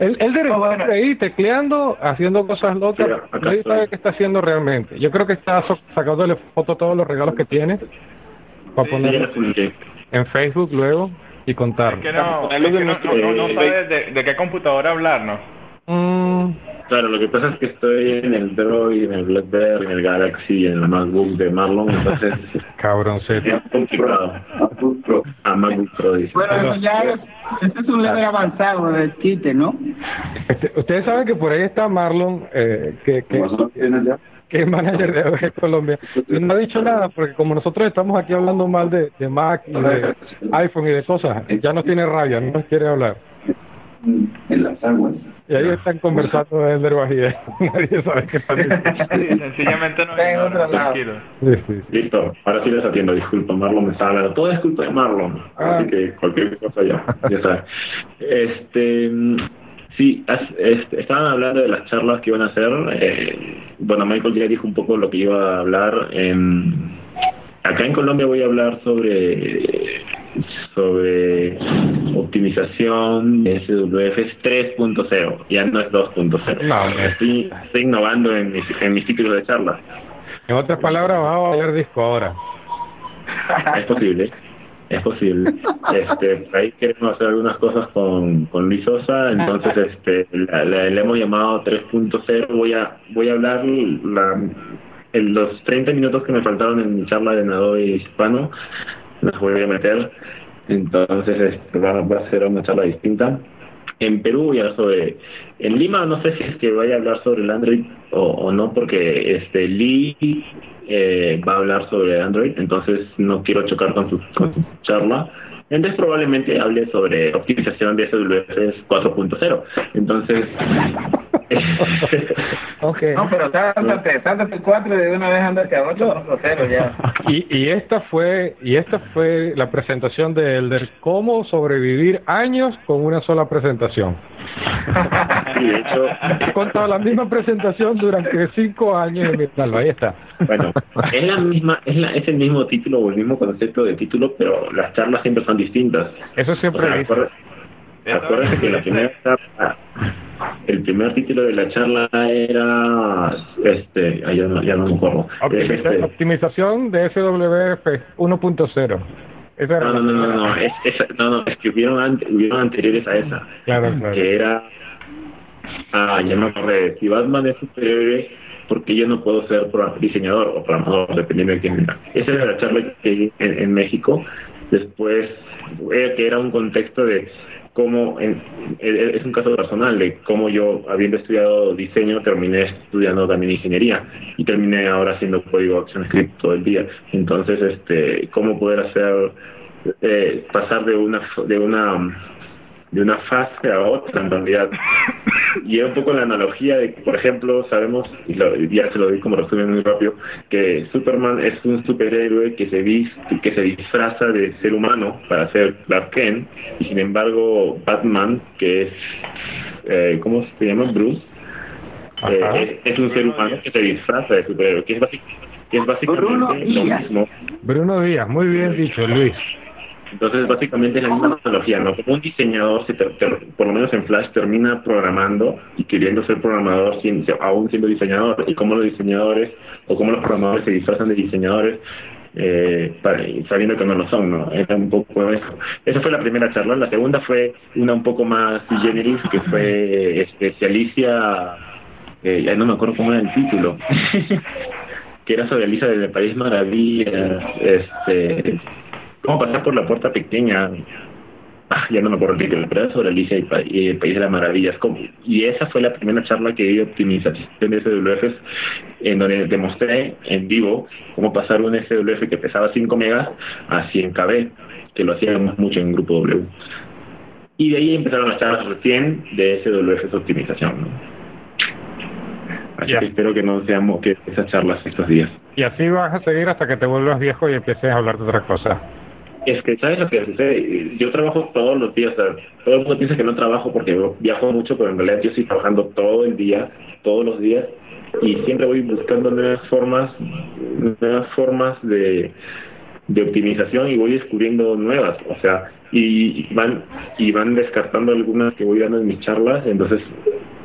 Él, él de oh, ahí tecleando, haciendo cosas locas. Nadie sabe qué está haciendo realmente. Yo creo que está sacándole foto a todos los regalos que tiene para poner en Facebook luego y contar. que no, no, sabe de, qué computadora hablar, ¿no? Mm. Claro, lo que pasa es que estoy en el Droid, en el BlackBerry, en el Galaxy, en la MacBook de Marlon, entonces... Cabrón, sí. A MacBook Pro, Bueno, ya es, este es un level avanzado del quite, ¿no? Este, ustedes saben que por ahí está Marlon, eh, que, que, que es manager de Colombia, y no ha dicho nada, porque como nosotros estamos aquí hablando mal de, de Mac y de iPhone y de cosas, ya nos tiene rabia, no nos quiere hablar. En las aguas. Y ahí están conversando de Ender Bajía. Nadie sabe qué pasa. Sencillamente no hay otro tranquilo. Listo, ahora sí les atiendo. Disculpa, Marlon me estaba hablando. Todo es culpa de Marlon. Ah. Así que cualquier cosa ya, ya sabes. Este, sí, este, estaban hablando de las charlas que iban a hacer. Eh, bueno, Michael ya dijo un poco lo que iba a hablar. En, acá en Colombia voy a hablar sobre sobre optimización de SWF 3.0, ya no es 2.0. No, estoy, estoy, innovando en mis, en mis títulos de charla. En otras palabras, vamos a ver disco ahora. Es posible, es posible. Este, ahí queremos hacer algunas cosas con, con Luis Sosa, entonces este, le hemos llamado 3.0. Voy a, voy a hablar la, en los 30 minutos que me faltaron en mi charla de Nado Hispano nos voy a meter. Entonces este, va, a ser una charla distinta. En Perú hablar sobre... En Lima no sé si es que vaya a hablar sobre el Android o, no, porque este Lee eh, va a hablar sobre Android, entonces no quiero chocar con su charla. Entonces probablemente hable sobre optimización de SWS 4.0. Entonces okay. No, pero sándate, sándate cuatro y de una vez andate a otro, cero ya. Y, y esta fue y esta fue la presentación de Elder, cómo sobrevivir años con una sola presentación. Sí, de hecho, he contado la misma presentación durante cinco años en mi ahí está. Bueno, es la misma, es, la, es el mismo título o el mismo concepto de título, pero las charlas siempre son distintas. Eso siempre o Acuérdense que la primera el primer título de la charla era este, ya no, ya no me acuerdo. Este, optimización de SWF 1.0. No, no, no, no, no, es, no, no, es que hubieron, hubieron anteriores a esa. Claro, claro. Que era, ah, ya me acordé, si Batman es superior, porque yo no puedo ser diseñador o programador, dependiendo de quién era. Esa era la charla que en, en México. Después, eh, que era un contexto de cómo, es un caso personal de cómo yo, habiendo estudiado diseño, terminé estudiando también ingeniería y terminé ahora haciendo código ActionScript todo el día. Entonces, este, cómo poder hacer, eh, pasar de una, de una de una fase a otra en realidad. Y es un poco la analogía de que, por ejemplo, sabemos, y ya se lo di como resumen muy rápido, que Superman es un superhéroe que se, viste, que se disfraza de ser humano para ser Clark Kent, y sin embargo Batman, que es, eh, ¿cómo se llama? Bruce, eh, es, un ser humano que se disfraza de superhéroe, que es, que es básicamente lo mismo. Bruno Díaz, muy bien dicho, Luis. Entonces, básicamente es la misma analogía, ¿no? Como un diseñador, se por lo menos en Flash, termina programando y queriendo ser programador sin, aún siendo diseñador, y cómo los diseñadores o cómo los programadores se disfrazan de diseñadores eh, sabiendo que no lo son, ¿no? Era un poco eso. Esa fue la primera charla. La segunda fue una un poco más generis, que fue este, Alicia, eh, ya no me acuerdo cómo era el título, que era sobre Alicia del País Maravilla, este cómo pasar por la puerta pequeña. Ah, ya no me acuerdo el título, pero sobre Alicia y, el País de las Maravillas. Y esa fue la primera charla que di de optimización de SWF, en donde demostré en vivo cómo pasar un SWF que pesaba 5 megas a 100 KB, que lo hacíamos mucho en Grupo W. Y de ahí empezaron las charlas recién de SWF optimización. Así que espero que no seamos que esas charlas estos días. Y así vas a seguir hasta que te vuelvas viejo y empieces a hablar de otra cosa. Es que, ¿sabes lo que sucede? Yo trabajo todos los días, todo el mundo piensa que no trabajo porque viajo mucho, pero en realidad yo estoy trabajando todo el día, todos los días, y siempre voy buscando nuevas formas, nuevas formas de, de optimización y voy descubriendo nuevas, o sea, y van y van descartando algunas que voy dando en mis charlas, entonces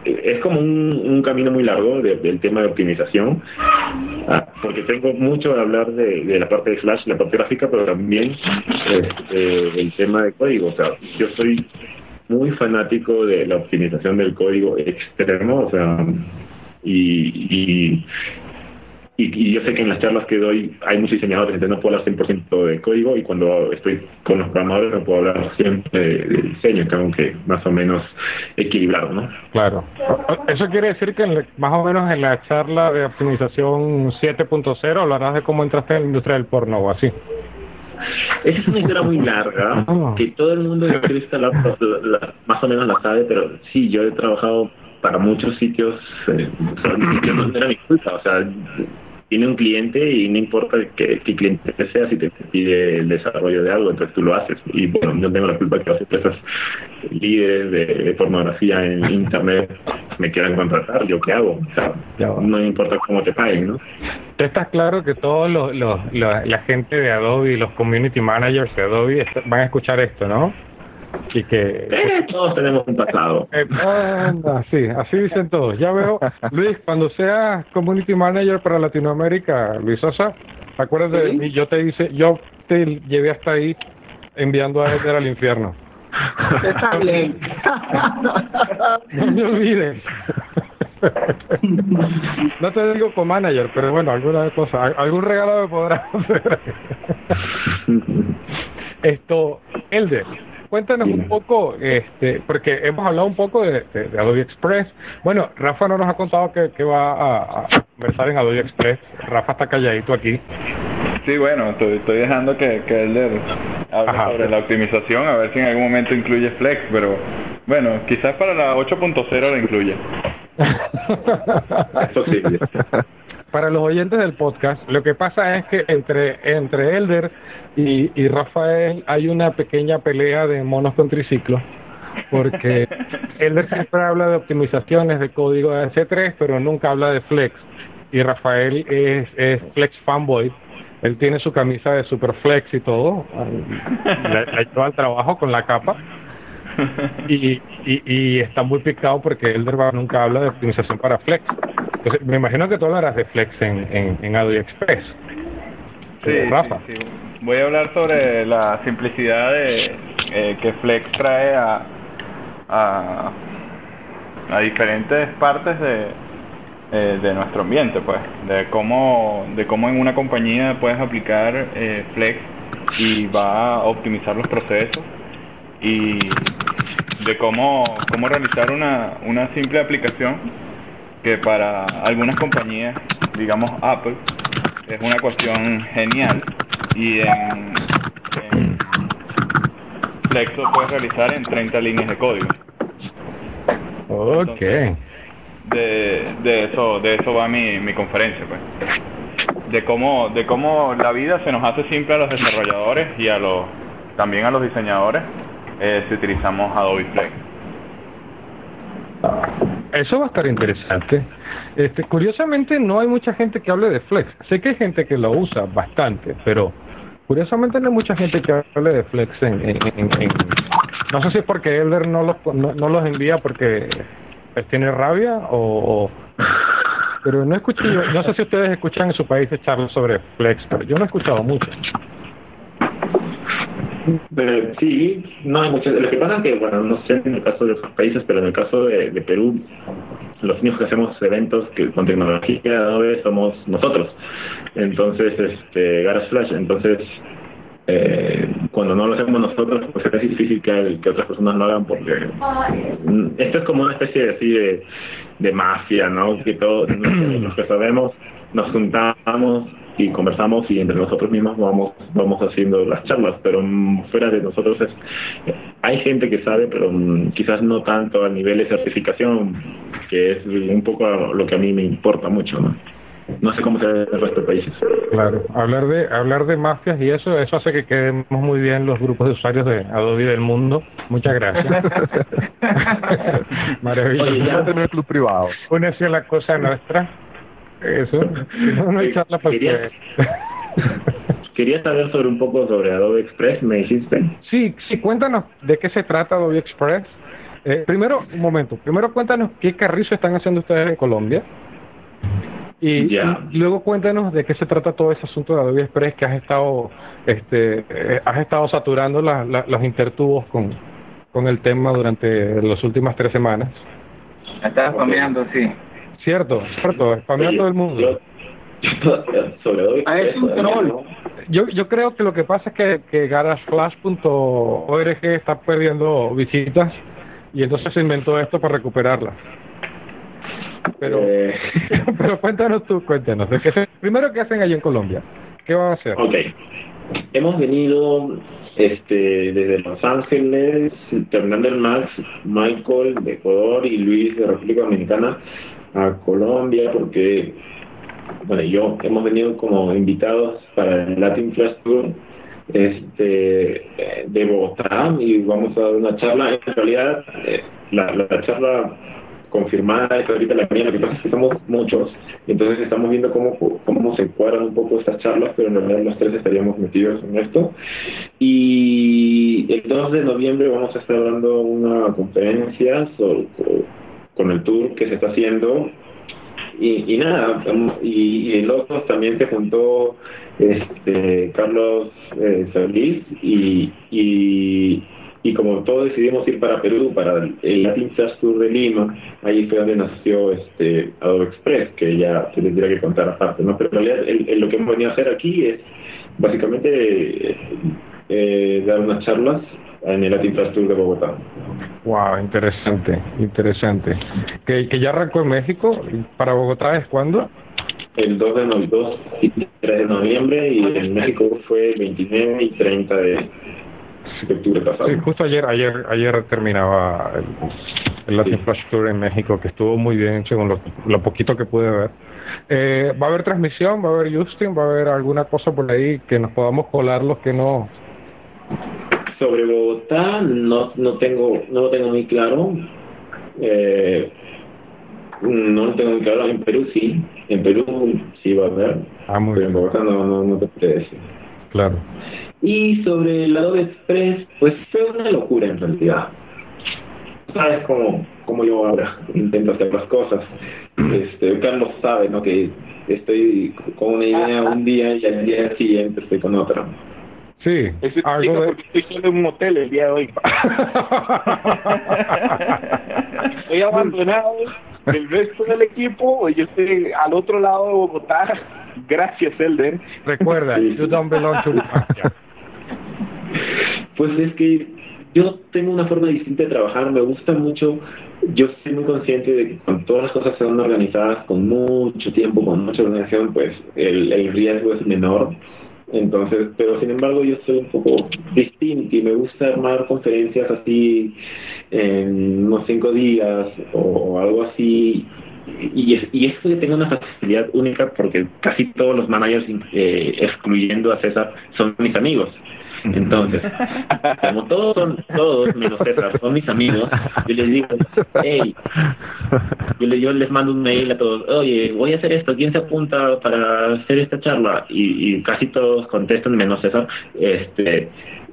es como un, camino muy largo del tema de optimización, ah, porque tengo mucho de hablar de, la parte de Flash, la parte gráfica, pero también este, el tema de código. O sea, yo soy muy fanático de la optimización del código extremo, o sea, y, yo sé que en las charlas que doy hay muchos diseñadores, entonces no puedo hablar 100% de código y cuando estoy con los programadores no puedo hablar siempre de, diseño, tengo que más o menos equilibrado, ¿no? Claro. Eso quiere decir que más o menos en la charla de optimización 7.0 hablarás de cómo entraste en la industria del porno o así. Esa es una historia muy larga, ah. que todo el mundo la, más o menos la sabe, pero sí, yo he trabajado para muchos sitios, eh, no era mi culpa, o sea, tiene un cliente y no importa qué, cliente sea, si te, pide el desarrollo de algo, entonces tú lo haces. Y bueno, no tengo la culpa que las empresas líderes de, pornografía en internet me quieran contratar, yo qué hago. O sea, no importa cómo te paguen, ¿no? Te estás claro que todos los, los, la gente de Adobe los community managers de Adobe van a escuchar esto, ¿no? Y que eh, todos tenemos un pasado eh, sí así dicen todos. Ya veo Luis cuando seas community manager para Latinoamérica Luis Sosa acuérdate de mí yo te hice yo te llevé hasta ahí enviando a Edgar al infierno. Está bien no me olvides. No te digo como manager pero bueno alguna cosa algún regalo me podrás hacer. Esto Elder Cuéntanos un poco, este, porque hemos hablado un poco de, Adobe Express. Bueno, Rafa no nos ha contado que, va a, conversar en Adobe Express. Rafa está calladito aquí. Sí, bueno, estoy, dejando que, que él hable sobre la optimización, a ver si en algún momento incluye Flex, pero bueno, quizás para la 8.0 lo incluye. es posible para los oyentes del podcast, lo que pasa es que entre, entre Elder y, y Rafael hay una pequeña pelea de monos con triciclo, porque Elder siempre habla de optimizaciones de código de C3, pero nunca habla de Flex. Y Rafael es, es Flex fanboy. Él tiene su camisa de Super Flex y todo. Le, lleva al trabajo con la capa. Y, y, y, está muy picado porque Elder nunca habla de optimización para Flex me imagino que tú hablarás de Flex en, en, en Adobe Express. Sí, Rafa. Voy a hablar sobre la simplicidad de, eh, que Flex trae a, a, a diferentes partes de, eh, de nuestro ambiente, pues, de cómo, de cómo en una compañía puedes aplicar eh, Flex y va a optimizar los procesos y de cómo, cómo realizar una, una simple aplicación que para algunas compañías, digamos Apple, es una cuestión genial y en, Flex lo puedes realizar en 30 líneas de código. Ok. de, de eso de eso va mi, mi conferencia pues de cómo de cómo la vida se nos hace simple a los desarrolladores y a los también a los diseñadores eh, si utilizamos Adobe Flex eso va a estar interesante. Este, curiosamente no hay mucha gente que hable de Flex. Sé que hay gente que lo usa bastante, pero curiosamente no hay mucha gente que hable de Flex en, no sé si es porque Elder no los no, los envía porque pues, tiene rabia o, pero no escucho no sé si ustedes escuchan en su país charlas sobre Flex, pero yo no he escuchado mucho. Pero, sí, no hay mucho. Lo que pasa es que, bueno, no sé en el caso de otros países, pero en el caso de, Perú, los únicos que hacemos eventos que con tecnología Adobe somos nosotros. Entonces, este, Garage Flash, entonces, eh, cuando no lo hacemos nosotros, pues es difícil que, que, otras personas lo hagan porque mm, esto es como una especie de, así de mafia, ¿no? Que todos los que sabemos nos juntamos y conversamos y entre nosotros mismos vamos vamos haciendo las charlas pero mm, fuera de nosotros es hay gente que sabe pero mm, quizás no tanto a nivel de certificación que es un poco lo que a mí me importa mucho no no sé cómo se ve el resto de países. Claro hablar de hablar de mafias y eso eso hace que quedemos muy bien los grupos de usuarios de Adobe del mundo. Muchas gracias. Maravilloso. Oye, ya. Tener club privado. Una a la cosa nuestra eso, no, no hay charla porque... quería saber sobre un poco sobre Adobe Express, me dijiste. Sí, sí, cuéntanos de qué se trata Adobe Express. Eh, primero, un momento, primero cuéntanos qué carrizo están haciendo ustedes en Colombia. Y, luego cuéntanos de qué se trata todo ese asunto de Adobe Express que has estado, este, eh, has estado saturando los intertubos con, con el tema durante las últimas tres semanas. Estás spameando, sí. Cierto, cierto, spameando el mundo. Ah, es un troll. Yo, yo creo que lo que pasa es que, que GarageFlash.org está perdiendo visitas y entonces se inventó esto para recuperarla. Pero, eh. pero cuéntanos tú, cuéntanos. De qué primero, ¿qué hacen allí en Colombia? ¿Qué van a hacer? Ok. Hemos venido este, desde Los Ángeles, Fernando Max, Michael de Ecuador y Luis de República Dominicana a Colombia porque, bueno, yo hemos venido como invitados para el Latin Flash Tour este, de Bogotá y vamos a dar una charla. En realidad, eh, la, la charla confirmada es ahorita la mía, lo que pasa es que somos muchos, entonces estamos viendo cómo, cómo se cuadran un poco estas charlas, pero en realidad los tres estaríamos metidos en esto. Y el 2 de noviembre vamos a estar dando una conferencia con el tour que se está haciendo y, nada, y, el otro también se juntó este, Carlos eh, y, y, y como todos decidimos ir para Perú, para el Latin Jazz Tour de Lima, ahí fue donde nació este Adobe Express, que ya se tendría que contar aparte, ¿no? Pero en realidad lo que hemos venido a hacer aquí es básicamente eh, dar unas charlas en el Latin Tour de Bogotá. Wow, interesante, interesante. ¿Que, que ya arrancó en México? ¿Para Bogotá es cuándo? El 2 de, noviembre, 2 y 3 de noviembre y en México fue el 29 y 30 de, Sí, justo ayer, ayer, ayer terminaba el, Latin Flash Tour en México, que estuvo muy bien, según lo, poquito que pude ver. Eh, ¿Va a haber transmisión? ¿Va a haber Justin? ¿Va a haber alguna cosa por ahí que nos podamos colar los que no? Sobre Bogotá no, no tengo no lo tengo muy claro. Eh, no lo tengo muy claro. En Perú sí. En Perú sí va a haber. Ah, muy pero en Bogotá no, no, no te puedo decir. Claro. Y sobre el Adobe Express, pues fue una locura en realidad. Sabes cómo, cómo yo ahora intento hacer las cosas. Este, Carlos sabe, ¿no? Que estoy con una idea un día y al día siguiente estoy con otra. Sí, algo porque estoy solo en un hotel el día de hoy. estoy abandonado del resto del equipo, yo estoy al otro lado de Bogotá. Gracias, Elder. Recuerda, you don't belong to Pues es que yo tengo una forma distinta de trabajar, me gusta mucho, yo soy muy consciente de que cuando todas las cosas son organizadas con mucho tiempo, con mucha organización, pues el, el riesgo es menor. Entonces, pero sin embargo yo soy un poco distinto y me gusta armar conferencias así en unos cinco días o algo así y, y esto que tengo una facilidad única porque casi todos los managers, eh, excluyendo a César, son mis amigos. Entonces, como todos son, todos menos César, son mis amigos, yo les digo, hey, yo, les, yo les mando un mail a todos, oye, voy a hacer esto, ¿quién se apunta para hacer esta charla? Y, y casi todos contestan menos César, este,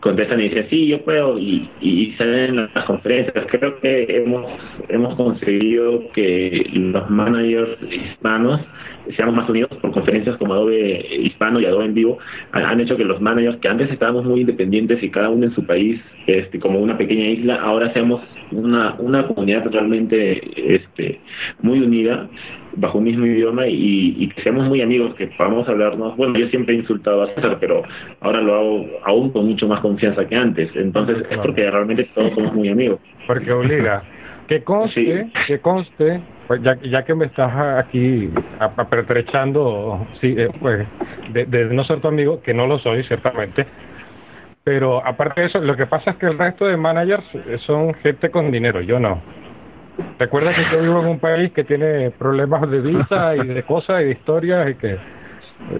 contestan y dicen, sí, yo puedo, y, y salen las conferencias. Creo que hemos, hemos conseguido que los managers hispanos seamos más unidos por conferencias como Adobe Hispano y Adobe en Vivo, han hecho que los managers que antes estábamos muy independientes y cada uno en su país, este, como una pequeña isla, ahora seamos una, una comunidad realmente este, muy unida bajo un mismo idioma y, que seamos muy amigos, que podamos hablarnos. Bueno, yo siempre he insultado a César, pero ahora lo hago aún con mucho más confianza que antes. Entonces es porque realmente todos somos muy amigos. Porque obliga. Que conste, que conste, pues ya, ya que me estás aquí apertrechando, sí, eh, pues, de, de no ser tu amigo, que no lo soy, ciertamente, pero aparte de eso, lo que pasa es que el resto de managers son gente con dinero, yo no. Recuerda que yo vivo en un país que tiene problemas de visa y de cosas y de historias y que...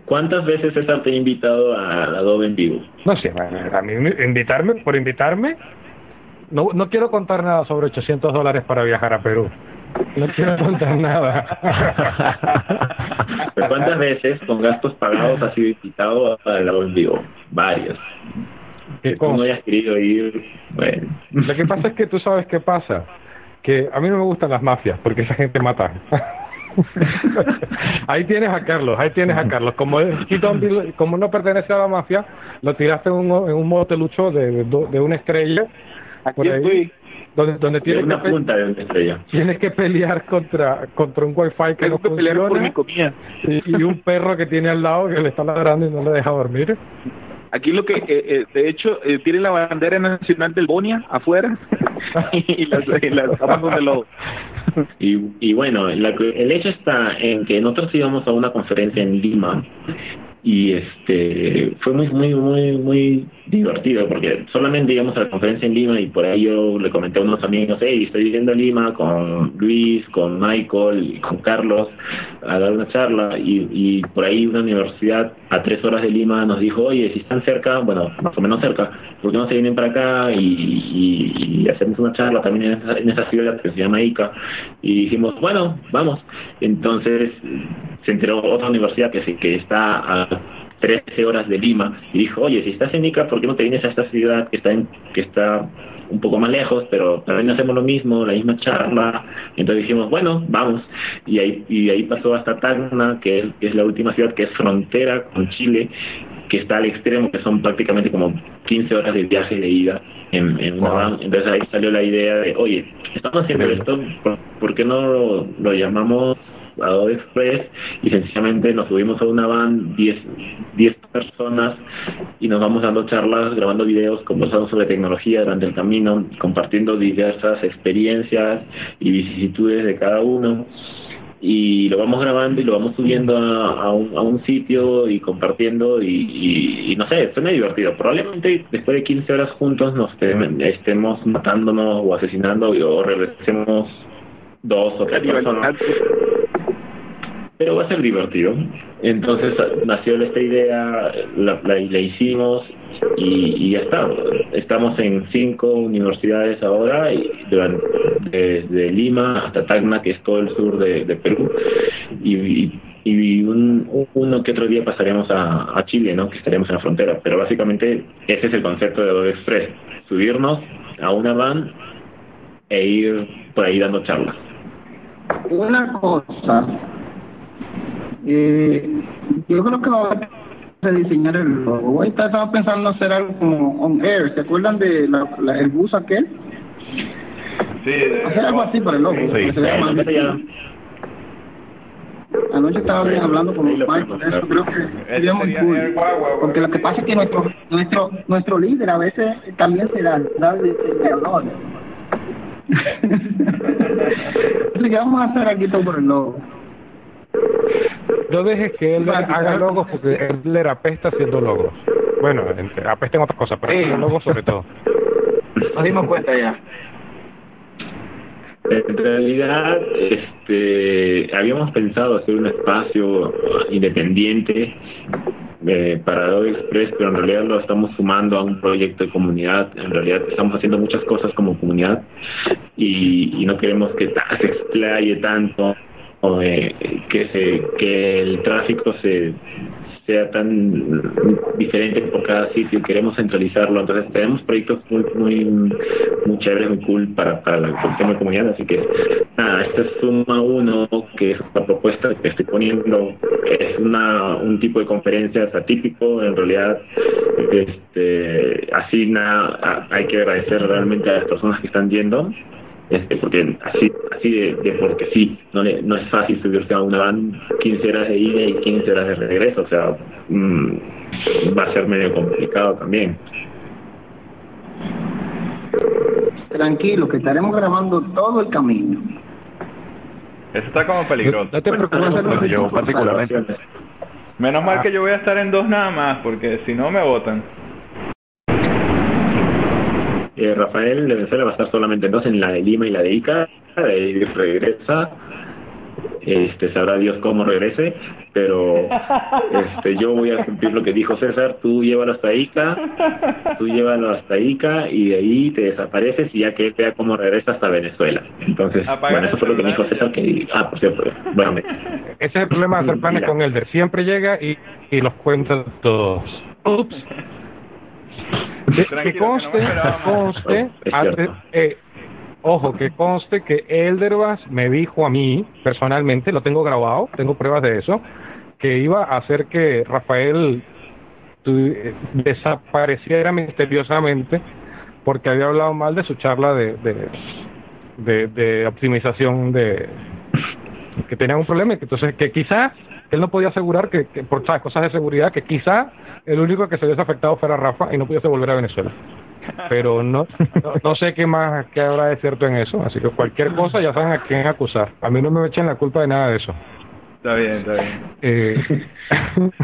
¿Cuántas veces César te ha invitado a Adobe en vivo? No sé, a mí invitarme, por invitarme, no, no quiero contar nada sobre 800 dólares para viajar a Perú. No quiero contar nada. ¿Cuántas veces con gastos pagados has sido invitado a la en vivo? Que no hayas querido ir, bueno. Lo que pasa es que tú sabes qué pasa. Que a mí no me gustan las mafias porque esa gente mata. ahí tienes a Carlos, ahí tienes a Carlos. Como, como no pertenece a la mafia, lo tiraste en un, en un motelucho de, de, una estrella. Estoy. Donde, donde tienes, una que punta de una estrella. tienes que pelear contra contra un wifi que no funciona y, y, un perro que tiene al lado que le está ladrando y no le deja dormir. Aquí lo que, eh, eh, de hecho, eh, tiene la bandera nacional del Bonia afuera y las, y las de lobo. Y, y bueno, el hecho está en que nosotros íbamos a una conferencia en Lima y este fue muy muy muy muy divertido porque solamente íbamos a la conferencia en Lima y por ahí yo le comenté a unos amigos hey estoy viviendo en Lima con Luis con Michael y con Carlos a dar una charla y, y por ahí una universidad a tres horas de Lima nos dijo oye si están cerca bueno más o menos cerca ¿por qué no se vienen para acá y, y, hacemos una charla también en esa, ciudad que se llama Ica y dijimos bueno vamos entonces se enteró otra universidad que, que está a 13 horas de Lima y dijo, oye, si estás en Ica, ¿por qué no te vienes a esta ciudad que está en, que está un poco más lejos, pero también hacemos lo mismo, la misma charla? Entonces dijimos, bueno, vamos. Y ahí, y ahí pasó hasta Tacna, que es, la última ciudad que es frontera con Chile, que está al extremo, que son prácticamente como 15 horas de viaje de ida en, en una. Entonces ahí salió la idea de, oye, estamos haciendo esto, ¿por, qué no lo llamamos Adobe Express y sencillamente nos subimos a una van 10, 10 personas y nos vamos dando charlas, grabando videos, conversando sobre tecnología durante el camino, compartiendo diversas experiencias y vicisitudes de cada uno y lo vamos grabando y lo vamos subiendo a, un, a un, sitio y compartiendo y, no sé, suena divertido. Probablemente después de 15 horas juntos nos estemos matándonos o asesinando o regresemos dos o tres personas pero va a ser divertido. Entonces nació esta idea, la, la, hicimos y, ya está. Estamos en cinco universidades ahora, y desde Lima hasta Tacna, que es todo el sur de, Perú, y, y un, uno que otro día pasaremos a, a, Chile, ¿no? que estaremos en la frontera. Pero básicamente ese es el concepto de Adobe Express, subirnos a una van e ir por ahí dando charlas. Una cosa, eh, yo creo que va a rediseñar el logo. Ahorita estaba pensando hacer algo como on air. ¿Se acuerdan de la, la, el bus aquel? Sí, hacer algo así para el logo. Sí, Anoche estaba bien hablando con los Mike, eso creo que sería muy cool. Porque lo que pasa es que nuestro nuestro nuestro líder a veces también se da, da el diseñador. Así que vamos a hacer aquí todo por el logo. No dejes que él haga logos porque él le apesta haciendo logos. Bueno, apesta en otras cosas, pero sí. logos sobre todo. Nos dimos cuenta ya. En realidad, este, habíamos pensado hacer un espacio independiente eh, para Adobe Express, pero en realidad lo estamos sumando a un proyecto de comunidad. En realidad estamos haciendo muchas cosas como comunidad y, y no queremos que se explaye tanto que, se, que el tráfico se sea tan diferente por cada sitio y queremos centralizarlo. Entonces tenemos proyectos muy muy muy chéveres, muy cool para, para la cuestión de comunidad. Así que nada, esta es suma uno, que es la propuesta que estoy poniendo. Es una, un tipo de conferencias atípico, en realidad este, así nada, hay que agradecer realmente a las personas que están yendo este, porque así así de, porque sí, no, no es fácil subirse a una van 15 horas de ida y 15 horas de regreso, o sea, mm, va a ser medio complicado también. Tranquilo, que estaremos grabando todo el camino. Eso está como peligroso. No te preocupes, yo particularmente. Menos mal que yo voy a estar en dos nada más, porque si no me votan. Eh, Rafael de Venezuela va a estar solamente dos en la de Lima y la de Ica, y regresa. este sabrá Dios cómo regrese, pero este yo voy a cumplir lo que dijo César, tú llévalo hasta Ica, tú llévalo hasta Ica y de ahí te desapareces y ya que vea cómo regresa hasta Venezuela. Entonces, bueno, eso fue lo que dijo César que ah, por cierto, bueno, ese es el problema de hacer planes con Elder, siempre llega y, y los cuenta todos. Ups. Que, conste, conste, antes, eh, ojo, que conste que Elderbas me dijo a mí, personalmente, lo tengo grabado, tengo pruebas de eso, que iba a hacer que Rafael desapareciera misteriosamente porque había hablado mal de su charla de, de, de, optimización de que tenía un problema y que entonces que quizás él no podía asegurar que, por cosas de seguridad que quizá el único que se hubiese afectado fuera Rafa y no pudiese volver a Venezuela. Pero no, no, sé qué más que habrá de cierto en eso. Así que cualquier cosa ya saben a quién acusar. A mí no me echen la culpa de nada de eso. Está bien está bien. Eh,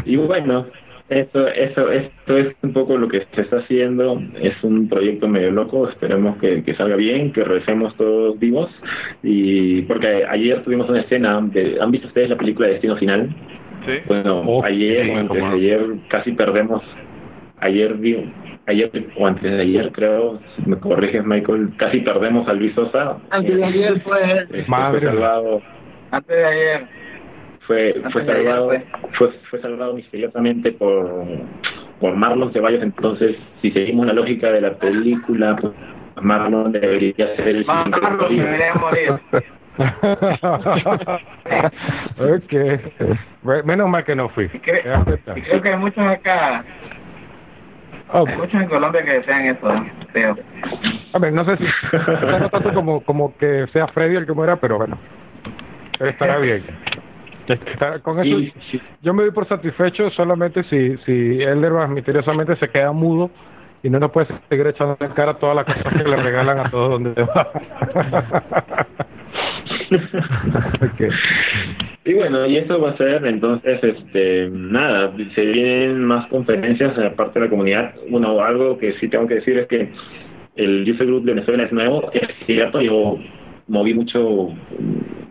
y bueno eso, eso, esto es un poco lo que se está haciendo, es un proyecto medio loco, esperemos que, salga bien, que recemos todos vivos, y porque ayer tuvimos una escena, de, ¿han visto ustedes la película de Destino Final? Sí. Bueno, oh, ayer o antes de ayer casi perdemos, ayer vi, ayer o antes de ayer creo, si me corriges Michael, casi perdemos al Luis Sosa. Antes de ayer fue, este, Madre. Antes de ayer. Fue fue salvado fue, fue salvado misteriosamente por por Marlon Ceballos. Entonces si seguimos la lógica de la película pues Marlon debería ser el Marlon debería morir ok. Menos mal que no fui. Creo, creo que hay muchos acá. Oh. hay muchos en Colombia que desean eso pero a ver no sé si no tanto como como que sea Freddy el que muera pero bueno estará bien. Con eso, yo me doy por satisfecho solamente si, si Elder misteriosamente se queda mudo y no nos puede seguir echando en cara todas las cosas que le regalan a todos donde va. Y bueno, y esto va a ser entonces, este, nada, se vienen más conferencias de parte de la comunidad. Bueno, algo que sí tengo que decir es que el User Group de Venezuela es nuevo, es cierto, yo moví mucho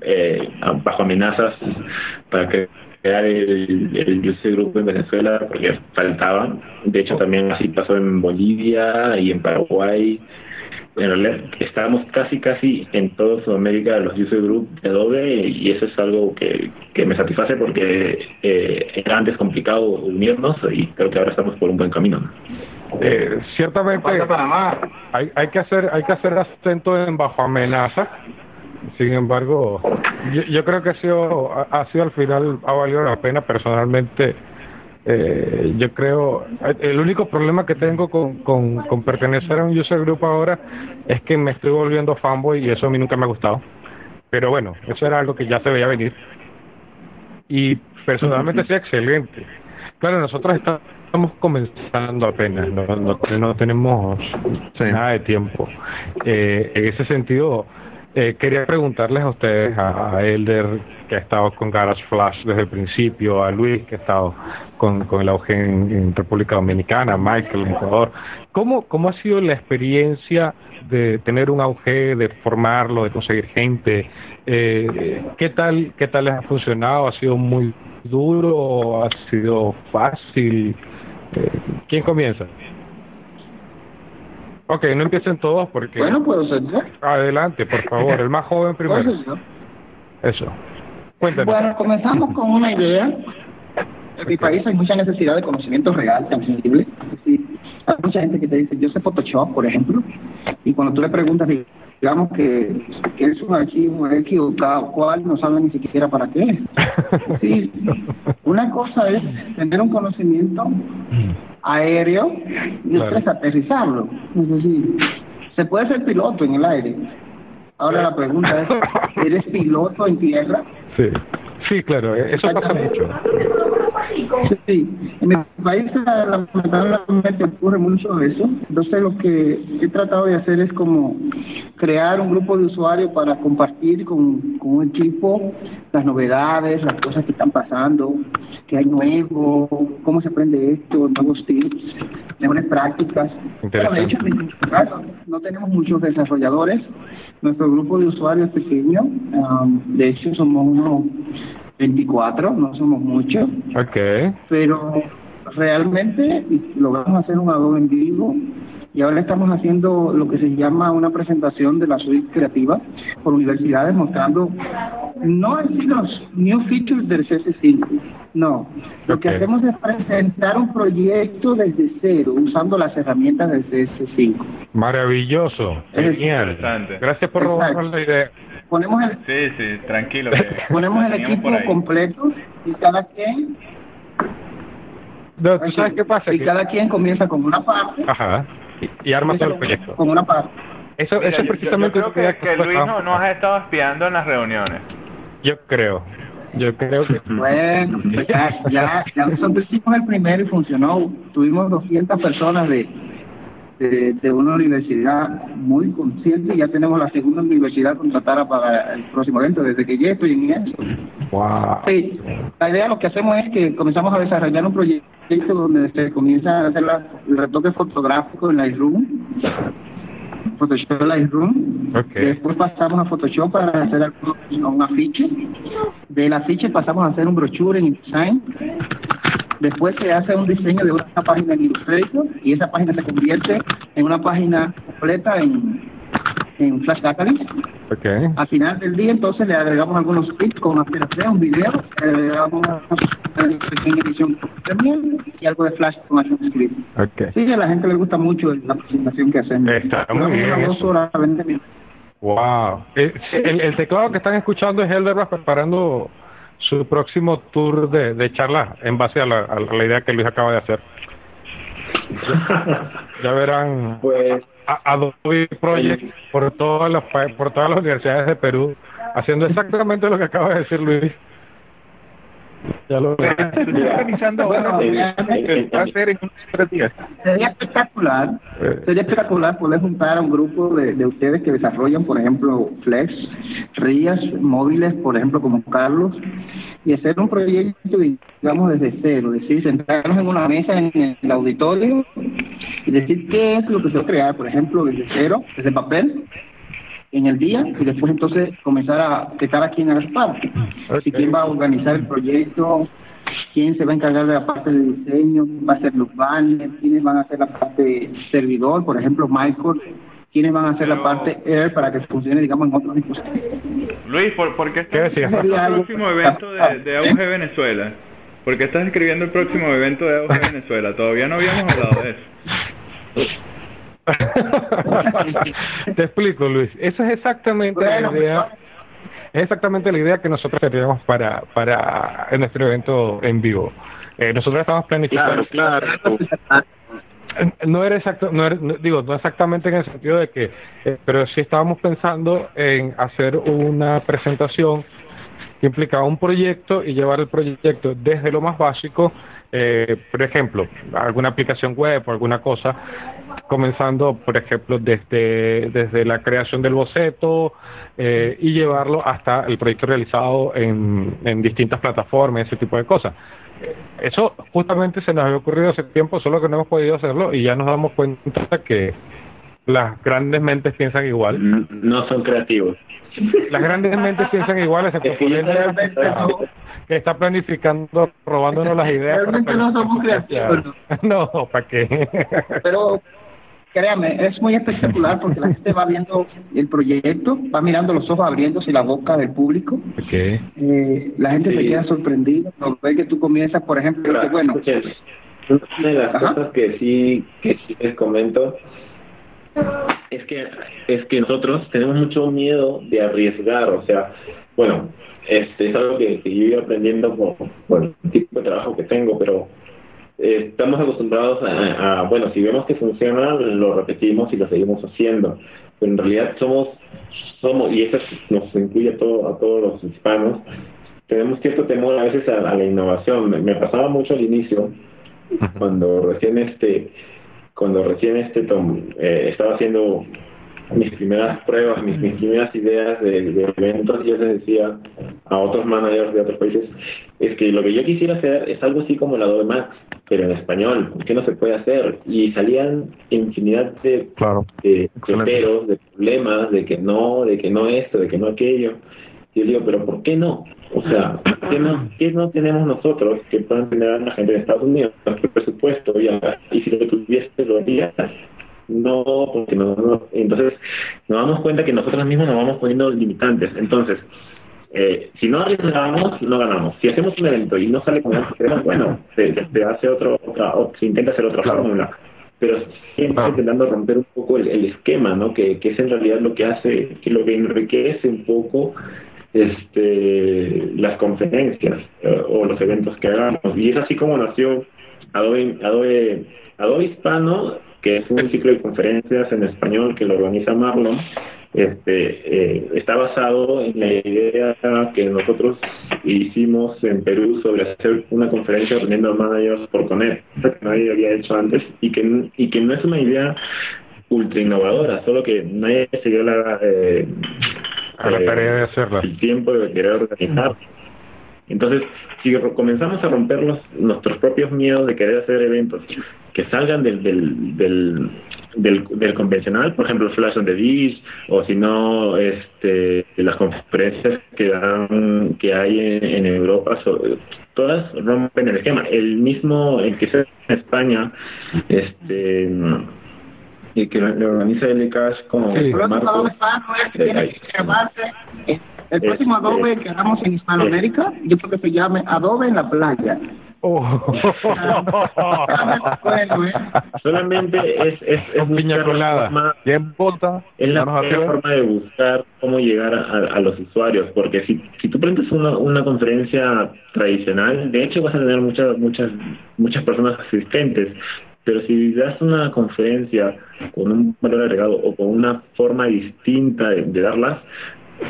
eh, bajo amenazas para crear el, el Grupo en Venezuela porque faltaban. De hecho, también así pasó en Bolivia y en Paraguay. En realidad, estábamos casi, casi en toda Sudamérica los user group de Adobe y eso es algo que, que me satisface porque eh, era antes complicado unirnos y creo que ahora estamos por un buen camino. Eh, ciertamente hay, hay que hacer hay que hacer acento en bajo amenaza sin embargo, yo, creo que ha sido, ha sido al final, ha valido la pena personalmente. Eh, yo creo, el único problema que tengo con, con, pertenecer a un user group ahora es que me estoy volviendo fanboy y eso a mí nunca me ha gustado. Pero bueno, eso era algo que ya se veía venir. Y personalmente sí, excelente. Claro, nosotros estamos comenzando apenas, no, no, tenemos nada de tiempo. Eh, en ese sentido, eh, quería preguntarles a ustedes, a, Elder, que ha estado con Garage Flash desde el principio, a Luis, que ha estado con, el auge en, República Dominicana, Michael en Ecuador, ¿cómo, ¿cómo ha sido la experiencia de tener un auge, de formarlo, de conseguir gente? Eh, ¿Qué tal qué tal les ha funcionado? ¿Ha sido muy duro? ¿Ha sido fácil? Eh, ¿Quién comienza? Ok, no empiecen todos porque... Bueno, puedo ser Adelante, por favor, el más joven primero. Eso. Cuéntanos. Bueno, comenzamos con una idea. En mi país hay mucha necesidad de conocimiento real, tangible. hay mucha gente que te dice, yo sé Photoshop, por ejemplo, y cuando tú le preguntas, digamos que, que es un archivo equivocado, cual no sabe ni siquiera para qué. Sí, una cosa es tener un conocimiento aéreo y otra es aterrizarlo. Es decir, se puede ser piloto en el aire. Ahora la pregunta es, ¿eres piloto en tierra? Sí, sí, claro, eso pasa mucho. Sí, en mi país lamentablemente ocurre mucho eso. Entonces lo que he tratado de hacer es como crear un grupo de usuarios para compartir con, con un equipo las novedades, las cosas que están pasando, que hay nuevo, cómo se aprende esto, nuevos tips, mejores prácticas. De hecho, en no tenemos muchos desarrolladores. Nuestro grupo de usuarios es pequeño. Um, de hecho, somos unos 24, no somos muchos. Ok. Pero realmente logramos hacer un Adobe en vivo y ahora estamos haciendo lo que se llama una presentación de la suite creativa por universidades mostrando no así los new features del CS5, no. Lo que hacemos es presentar un proyecto desde cero usando las herramientas del CS5. Maravilloso, genial. Gracias por robar la idea ponemos el sí sí tranquilo ponemos el equipo completo y cada quien no, ¿tú sabes qué pasa? Y cada quien comienza con una parte. Ajá. Y, arma todo el proyecto. Con una parte. Eso, eso es precisamente yo, creo que, Luis no, no has estado espiando en las reuniones. Yo creo. Yo creo que Bueno, ya, ya, ya nosotros hicimos el primero y funcionó. Tuvimos 200 personas de, de, una universidad muy consciente y ya tenemos la segunda universidad contratada para el próximo evento desde que ya estoy en eso. Wow. Sí, la idea lo que hacemos es que comenzamos a desarrollar un proyecto donde se comienza a hacer el retoque fotográfico en Lightroom, Photoshop Lightroom, okay. después pasamos a Photoshop para hacer un afiche, del afiche pasamos a hacer un brochure en InDesign, Después se hace un diseño de una página en Illustrator y esa página se convierte en una página completa en, en Flash Catalyst. Okay. Al final del día entonces le agregamos algunos clips con After un video, le agregamos una pequeña edición también y algo de Flash con ActionScript. Okay. Sí, a la gente le gusta mucho la presentación que hacemos. Está muy bien. Dos horas, 20 minutos. Wow. El, el, el, teclado que están escuchando es Helderbach preparando su próximo tour de, de charla en base a la, a la idea que Luis acaba de hacer. ya verán pues Adobe Project por todas las por todas las universidades de Perú haciendo exactamente lo que acaba de decir Luis. Ya lo organizando bueno, Sería espectacular, sería espectacular poder juntar a un grupo de, de ustedes que desarrollan, por ejemplo, Flex, Rías, móviles, por ejemplo, como Carlos, y hacer un proyecto, digamos, desde cero, es decir, sentarnos en una mesa en el auditorio y decir qué es lo que se va a crear, por ejemplo, desde cero, desde papel, en el día y después entonces comenzar a que cada quien haga su parte. Si quién va a organizar el proyecto, quién se va a encargar de la parte de diseño, quién va a hacer los banners, quiénes van a hacer la parte servidor, por ejemplo Michael, quiénes van a hacer la parte Air para que funcione digamos en otros dispositivos. Luis, ¿por, por qué estás el próximo evento de, de Auge Venezuela? ¿Por qué estás escribiendo el próximo evento de Auge Venezuela? Todavía no habíamos hablado de eso. Te explico, Luis. Esa es exactamente la idea. Es exactamente la idea que nosotros teníamos para para en nuestro evento en vivo. Eh, nosotros estamos planificando. Claro, No era exacto, no, era, digo, no exactamente en el sentido de que, eh, pero sí estábamos pensando en hacer una presentación que implicaba un proyecto y llevar el proyecto desde lo más básico, eh, por ejemplo, alguna aplicación web o alguna cosa, comenzando, por ejemplo, desde, desde la creación del boceto eh, y llevarlo hasta el proyecto realizado en, en distintas plataformas, ese tipo de cosas. Eso justamente se nos había ocurrido hace tiempo, solo que no hemos podido hacerlo y ya nos damos cuenta que las grandes mentes piensan igual. No son creativos. Las grandes mentes piensan igual, excepto que está planificando, robándonos las ideas. Realmente no somos creativos. No, ¿para qué? Pero créame, es muy espectacular porque la gente va viendo el proyecto, va mirando los ojos abriéndose y la boca del público. Okay. Eh, la gente se queda sorprendida cuando ve que tú comienzas, por ejemplo, que, bueno. Una de las cosas que sí, que sí les comento es que es que nosotros tenemos mucho miedo de arriesgar, o sea, bueno, este es algo que, yo iba aprendiendo por, por, el tipo de trabajo que tengo, pero eh, estamos acostumbrados a, bueno, si vemos que funciona, lo repetimos y lo seguimos haciendo. Pero en realidad somos, somos y eso nos incluye a, todo, a todos los hispanos, tenemos cierto temor a veces a, la innovación. Me, pasaba mucho al inicio, cuando recién este, cuando recién este tom, eh, estaba haciendo mis primeras pruebas, mis, mis primeras ideas de, eventos, yo les decía a otros managers de otros países, es que lo que yo quisiera hacer es algo así como la Adobe Max, pero en español, ¿qué no se puede hacer? Y salían infinidad de, claro. de, de, de problemas, de que no, de que no esto, de que no aquello. Y yo digo, pero ¿por qué no? O sea, ¿qué no, qué no tenemos nosotros que puedan tener la gente de Estados Unidos? Nuestro presupuesto, y, y si lo tuviese, lo haría no, porque no, entonces nos damos cuenta que nosotros mismos nos vamos poniendo limitantes. Entonces, eh, si no arriesgamos, no ganamos. Si hacemos un evento y no sale como bueno, se, hace otro, otra, o se intenta hacer otra fórmula. Pero siempre intentando romper un poco el, esquema, ¿no? Que, que, es en realidad lo que hace, que lo que enriquece un poco este las conferencias eh, o los eventos que hagamos. Y es así como nació Adobe, Adobe, Adobe Hispano que es un ciclo de conferencias en español que lo organiza Marlon, este, eh, está basado en la idea que nosotros hicimos en Perú sobre hacer una conferencia reuniendo a managers por poner, que nadie había hecho antes y que, y que no es una idea ultra innovadora, solo que nadie se dio la, eh, a la tarea de hacerla. el tiempo de querer organizar. Entonces, si comenzamos a romper los, nuestros propios miedos de querer hacer eventos que salgan del, del, del, del, convencional, por ejemplo, Flash on the o si no, este, las conferencias que dan, que hay en, Europa, todas rompen el esquema. El mismo, el que se en España, este y que lo, organiza el Cash como el próximo el próximo Adobe que hagamos en Hispanoamérica, yo creo que se llame Adobe en la playa. Oh. Solamente es, es, es piña colada. Es la forma de buscar cómo llegar a, los usuarios, porque si, si tú prendes una, una conferencia tradicional, de hecho vas a tener muchas muchas muchas personas asistentes, pero si das una conferencia con un valor agregado o con una forma distinta de, de darlas,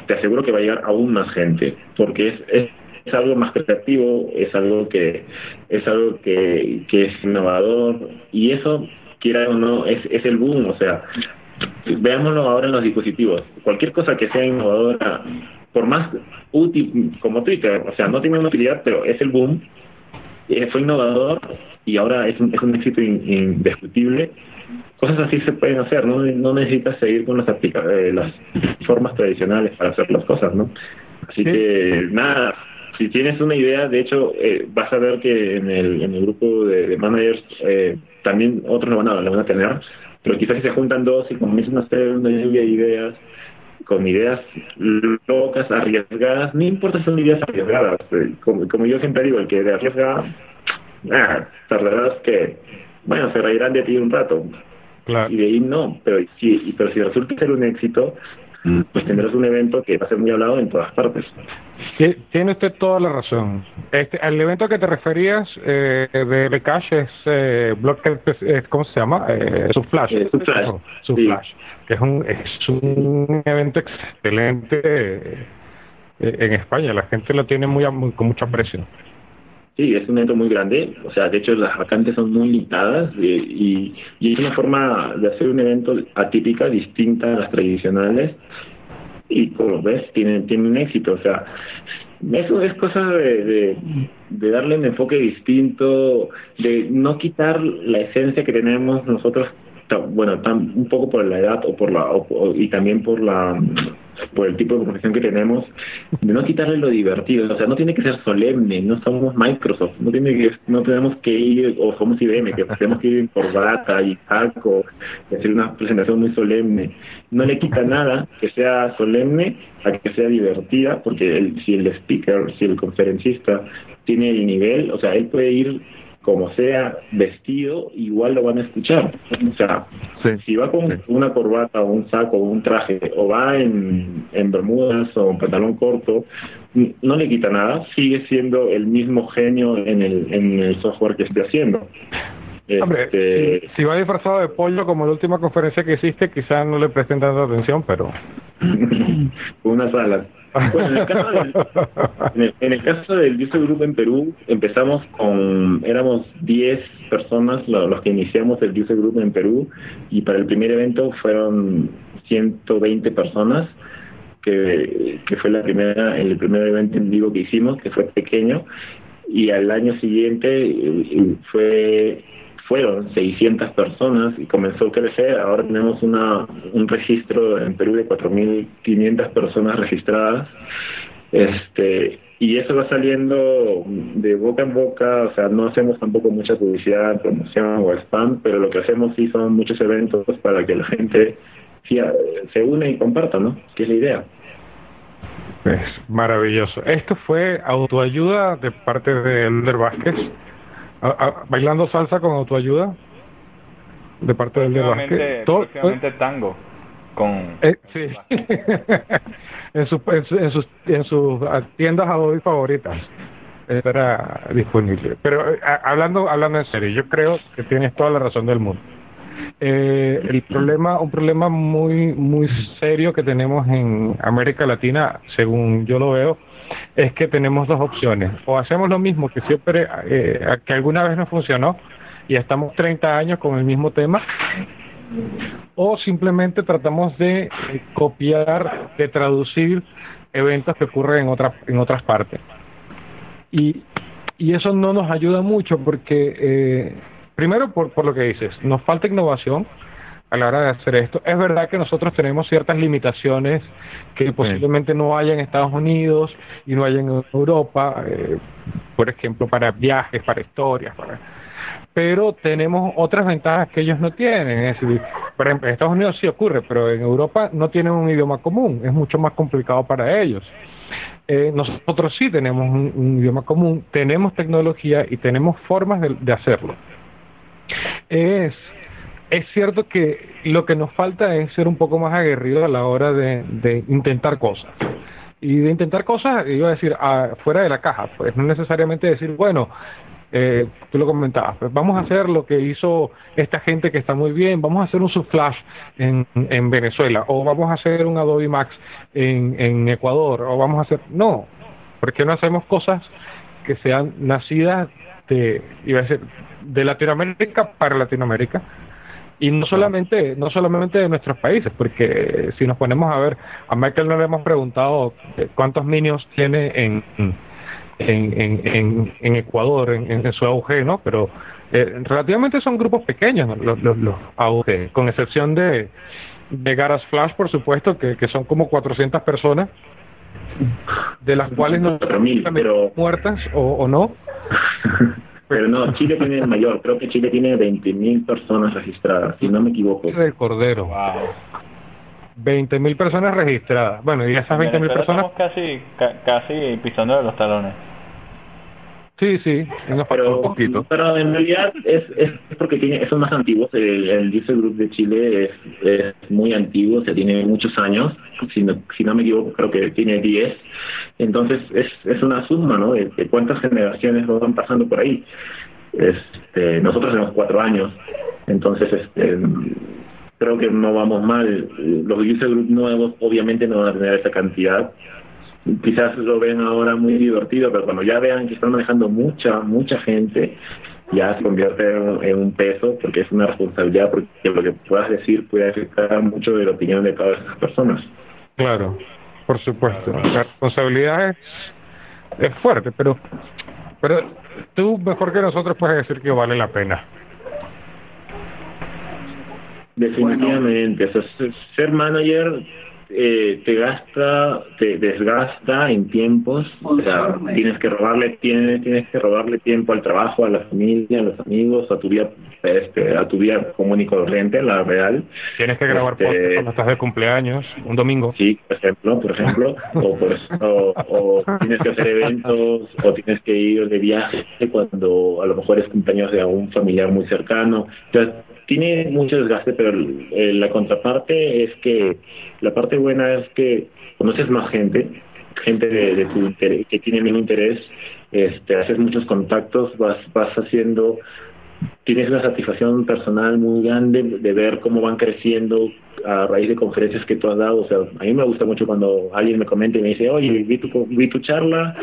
te aseguro que va a llegar aún más gente, porque es, es es algo más creativo, es algo que es algo que, que es innovador y eso, quiera o no, es, es el boom, o sea, veámoslo ahora en los dispositivos, cualquier cosa que sea innovadora, por más útil como Twitter, o sea, no tiene una utilidad, pero es el boom, eh, fue innovador y ahora es un, es un éxito indiscutible, cosas así se pueden hacer, no, no necesitas seguir con las, eh, las formas tradicionales para hacer las cosas, ¿no? Así que nada, si tienes una idea, de hecho, eh, vas a ver que en el, en el grupo de, managers eh, también otros lo van, a, lo van a tener, pero quizás si se juntan dos y comienzan a hacer una lluvia de ideas, con ideas locas, arriesgadas, no importa si son ideas arriesgadas, eh, como, como, yo siempre digo, el que de arriesga, ah, tardarás que, bueno, se reirán de ti un rato. Y de ahí no, pero si, pero si resulta ser un éxito, pues tendrás un evento que va a ser muy hablado en todas partes. Tiene usted toda la razón. Este, el evento que te referías eh, de, Cash es eh, eh, ¿cómo se llama? Eh, Subflash. Subflash. que es un, es un evento excelente eh, en España. La gente lo tiene muy, muy con mucho aprecio. Sí, es un evento muy grande, o sea, de hecho las vacantes son muy limitadas y, y, es una forma de hacer un evento atípica, distinta a las tradicionales y como ves, tiene, tiene un éxito, o sea, eso es cosa de, de, darle un enfoque distinto, de no quitar la esencia que tenemos nosotros, bueno, tan, un poco por la edad o por la y también por la por el tipo de profesión que tenemos, de no quitarle lo divertido, o sea, no tiene que ser solemne, no somos Microsoft, no tiene que, no tenemos que ir, o somos IBM, que tenemos que ir en corbata y saco, y hacer una presentación muy solemne. No le quita nada que sea solemne a que sea divertida, porque el, si el speaker, si el conferencista tiene el nivel, o sea, él puede ir como sea vestido, igual lo van a escuchar. O sea, si va con una corbata o un saco o un traje, o va en, en bermudas o en pantalón corto, no le quita nada, sigue siendo el mismo genio en el, en el software que esté haciendo. Hombre, este, si, va disfrazado de pollo como la última conferencia que hiciste, quizás no le presten tanta atención, pero... una sala. Bueno, en el caso del, en el, User Group en Perú, empezamos con, éramos 10 personas los, que iniciamos el User Group en Perú y para el primer evento fueron 120 personas, que, que fue la primera, el primer evento en vivo que hicimos, que fue pequeño, y al año siguiente eh, fue fueron 600 personas y comenzó a crecer. Ahora tenemos una, un registro en Perú de 4.500 personas registradas. Este, y eso va saliendo de boca en boca, o sea, no hacemos tampoco mucha publicidad, promoción o spam, pero lo que hacemos sí son muchos eventos para que la gente se une y comparta, ¿no? Que es la idea. Es maravilloso. Esto fue autoayuda de parte de Elder Vázquez bailando salsa con autoayuda de parte del de. Todo, tango con eh, sí. en, sus, en, sus en sus tiendas Adobe favoritas era disponible. Pero eh, hablando hablando en serio, yo creo que tienes toda la razón del mundo. Eh, el problema, un problema muy muy serio que tenemos en América Latina, según yo lo veo, es que tenemos dos opciones. O hacemos lo mismo que siempre, eh, que alguna vez no funcionó y estamos 30 años con el mismo tema, o simplemente tratamos de eh, copiar, de traducir eventos que ocurren en, otra, en otras partes. Y, y eso no nos ayuda mucho porque, eh, primero por, por lo que dices, nos falta innovación, a la hora de hacer esto. Es verdad que nosotros tenemos ciertas limitaciones que posiblemente no haya en Estados Unidos y no haya en Europa, eh, por ejemplo, para viajes, para historias, para... pero tenemos otras ventajas que ellos no tienen. Es decir, por ejemplo, en Estados Unidos sí ocurre, pero en Europa no tienen un idioma común, es mucho más complicado para ellos. Eh, nosotros sí tenemos un, idioma común, tenemos tecnología y tenemos formas de, de hacerlo. Es es cierto que lo que nos falta es ser un poco más aguerrido a la hora de, intentar cosas. Y de intentar cosas, iba a decir, fuera de la caja, pues no necesariamente decir, bueno, eh, tú lo comentabas, pues vamos a hacer lo que hizo esta gente que está muy bien, vamos a hacer un subflash en, en Venezuela, o vamos a hacer un Adobe Max en, en Ecuador, o vamos a hacer, no, porque no hacemos cosas que sean nacidas de, iba a decir, de Latinoamérica para Latinoamérica, y no solamente no solamente de nuestros países porque si nos ponemos a ver a Michael no le hemos preguntado cuántos minions tiene en en, en, en, Ecuador en, su auge no pero eh, relativamente son grupos pequeños los, los, los AUG con excepción de de Garas Flash por supuesto que, que son como 400 personas de las cuales no pero... muertas o, o no Pero no, Chile tiene el mayor. Creo que Chile tiene 20.000 personas registradas, si no me equivoco. De Cordero. Wow. 20.000 personas registradas. Bueno, y esas 20.000 personas... Estamos casi, casi pisando de los talones. Sí, sí, pero, un poquito. Pero en realidad es, es porque tiene, son más antiguos. El, el User Group de Chile es, es muy antiguo, o sea, tiene muchos años. Si no, si no me equivoco, creo que tiene 10. Entonces es, es una suma, ¿no? De, cuántas generaciones van pasando por ahí. Este, nosotros tenemos cuatro años. Entonces, este, creo que no vamos mal. Los User Group nuevos obviamente no van a tener esa cantidad quizás lo ven ahora muy divertido, pero cuando ya vean que están manejando mucha, mucha gente, ya se convierte en, un peso porque es una responsabilidad, porque lo que puedas decir puede afectar mucho de la opinión de todas esas personas. Claro, por supuesto. La responsabilidad es, es fuerte, pero, pero tú mejor que nosotros puedes decir que vale la pena. Definitivamente, ser manager eh, te gasta, te desgasta en tiempos, o sea, tienes que robarle, tienes, tienes que robarle tiempo al trabajo, a la familia, a los amigos, a tu vida, este, a tu vida común y corriente, la real. Tienes que grabar este, cuando estás de cumpleaños, un domingo. Sí, por ejemplo, por ejemplo, o, por eso, o, tienes que hacer eventos, o tienes que ir de viaje cuando a lo mejor es cumpleaños de algún familiar muy cercano. Entonces, tiene mucho desgaste, pero la contraparte es que la parte buena es que conoces más gente, gente de, tu interés, que tiene el mismo interés, este, haces muchos contactos, vas, vas haciendo tienes una satisfacción personal muy grande de ver cómo van creciendo a raíz de conferencias que tú has dado. O sea, a mí me gusta mucho cuando alguien me comenta y me dice, oye, vi tu, charla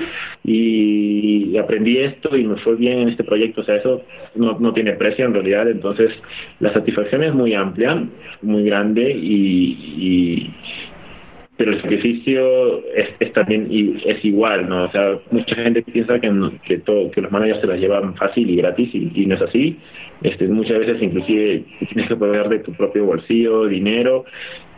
y aprendí esto y me fue bien en este proyecto. O sea, eso no, no tiene precio en realidad. Entonces, la satisfacción es muy amplia, muy grande y, pero el sacrificio es, también y es igual, ¿no? O sea, mucha gente piensa que, que, todo, que los managers se las llevan fácil y gratis y, no es así. Este, muchas veces inclusive tienes que poner de tu propio bolsillo dinero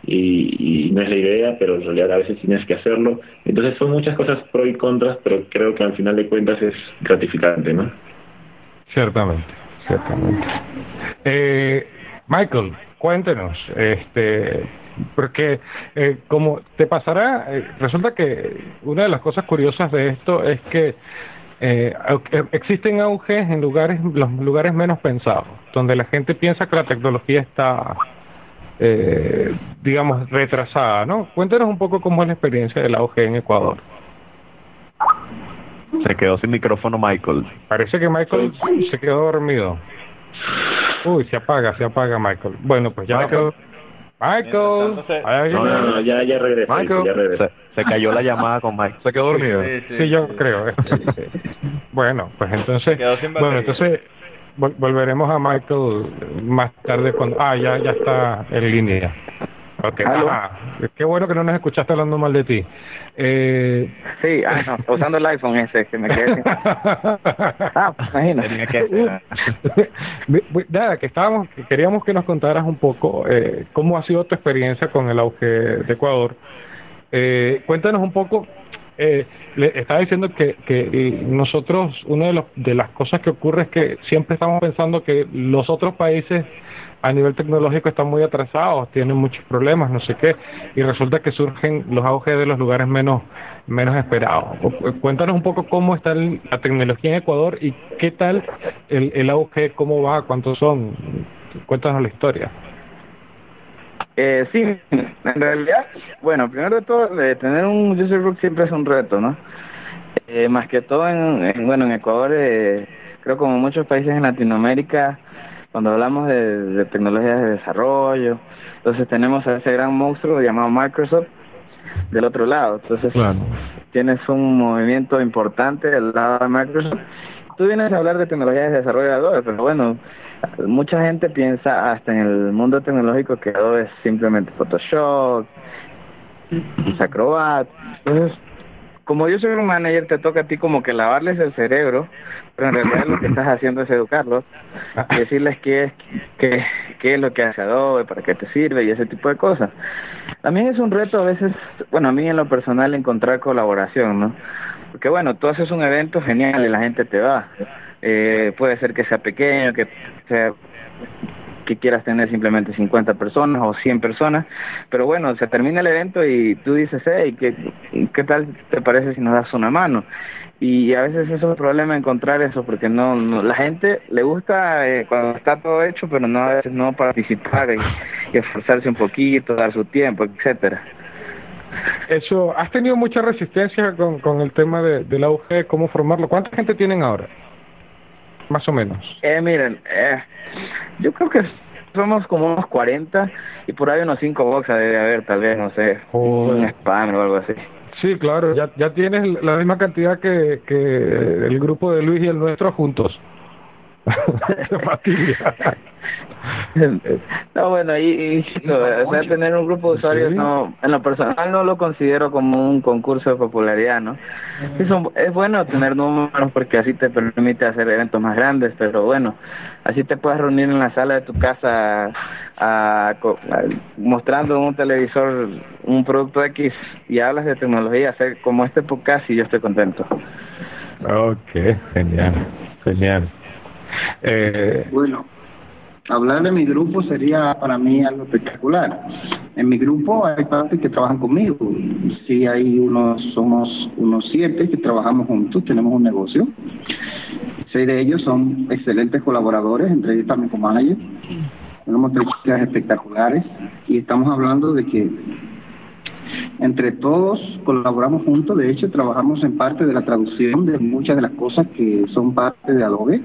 y, no es la idea, pero en realidad a veces tienes que hacerlo. Entonces son muchas cosas pro y contras, pero creo que al final de cuentas es gratificante, ¿no? Ciertamente, ciertamente. Eh, Michael, cuéntenos, este, porque eh, como te pasará, eh, resulta que una de las cosas curiosas de esto es que eh, existen auges en lugares, los lugares menos pensados, donde la gente piensa que la tecnología está, digamos, retrasada, ¿no? Cuéntanos un poco cómo es la experiencia del auge en Ecuador. Se quedó sin micrófono Michael. Parece que Michael se quedó dormido. Uy, se apaga, se apaga Michael. Bueno, pues ya quedó... Michael. No, no, no, ya, ya regresé. Michael. Ya regresé. Se, cayó la llamada con Mike. Se quedó dormido. Sí, yo creo. bueno, pues entonces, bueno, entonces volveremos a Michael más tarde cuando, ah, ya, ya está en línea. Okay. Ah, qué bueno que no nos escuchaste hablando mal de ti. Eh... Sí, ah, no, usando el iPhone ese que me quedé. ah, imagínate. Nada, que estábamos, que queríamos que nos contaras un poco eh, cómo ha sido tu experiencia con el auge de Ecuador. Eh, cuéntanos un poco. Eh, le estaba diciendo que, que nosotros, una de, los, de las cosas que ocurre es que siempre estamos pensando que los otros países a nivel tecnológico están muy atrasados, tienen muchos problemas, no sé qué, y resulta que surgen los auges de los lugares menos menos esperados. Cuéntanos un poco cómo está la tecnología en Ecuador y qué tal el, el auge, cómo va, cuántos son. Cuéntanos la historia. Eh, sí, en realidad, bueno, primero de todo, tener un user group siempre es un reto, ¿no? Eh, más que todo en, bueno, en Ecuador, eh, creo como muchos países en Latinoamérica, cuando hablamos de, tecnologías de desarrollo, entonces tenemos a ese gran monstruo llamado Microsoft del otro lado. Entonces tienes un movimiento importante del lado de Microsoft. Tú vienes a hablar de tecnologías de desarrollo de Adobe, pero bueno, mucha gente piensa hasta en el mundo tecnológico que Adobe es simplemente Photoshop, Acrobat. Entonces, como yo soy un manager, te toca a ti como que lavarles el cerebro, pero en realidad lo que estás haciendo es educarlos y decirles qué es, qué, qué es lo que hace Adobe, para qué te sirve y ese tipo de cosas. También es un reto a veces, bueno, a mí en lo personal encontrar colaboración, ¿no? Porque bueno, tú haces un evento genial y la gente te va. Eh, puede ser que sea pequeño, que sea que quieras tener simplemente 50 personas o 100 personas, pero bueno, se termina el evento y tú dices, hey, ¿qué, qué tal te parece si nos das una mano? Y a veces eso es un problema encontrar eso, porque no, la gente le gusta eh, cuando está todo hecho, pero no a veces no participar y, esforzarse un poquito, dar su tiempo, etcétera. Eso, ¿has tenido mucha resistencia con, con el tema de, del auge, cómo formarlo? ¿Cuánta gente tienen ahora? Más o menos. Eh, miren, eh, yo creo que somos como unos 40 y por ahí unos 5 boxes debe haber, tal vez, no sé, un spam o algo así. Sí, claro, ya, ya tienes la misma cantidad que, que el grupo de Luis y el nuestro juntos. no, bueno, y, tener un grupo de usuarios, no, en lo personal no lo considero como un concurso de popularidad, ¿no? Es, es bueno tener números porque así te permite hacer eventos más grandes, pero bueno, así te puedes reunir en la sala de tu casa a, mostrando en un televisor un producto X y hablas de tecnología, hacer como este podcast y yo estoy contento. Ok, genial, genial. Eh, bueno, hablar de mi grupo sería para mí algo espectacular. En mi grupo hay partes que trabajan conmigo. Sí, hay unos, somos unos siete que trabajamos juntos, tenemos un negocio. Seis de ellos son excelentes colaboradores, entre ellos también como manager. Tenemos tres espectaculares y estamos hablando de que entre todos colaboramos juntos, de hecho trabajamos en parte de la traducción de muchas de las cosas que son parte de Adobe.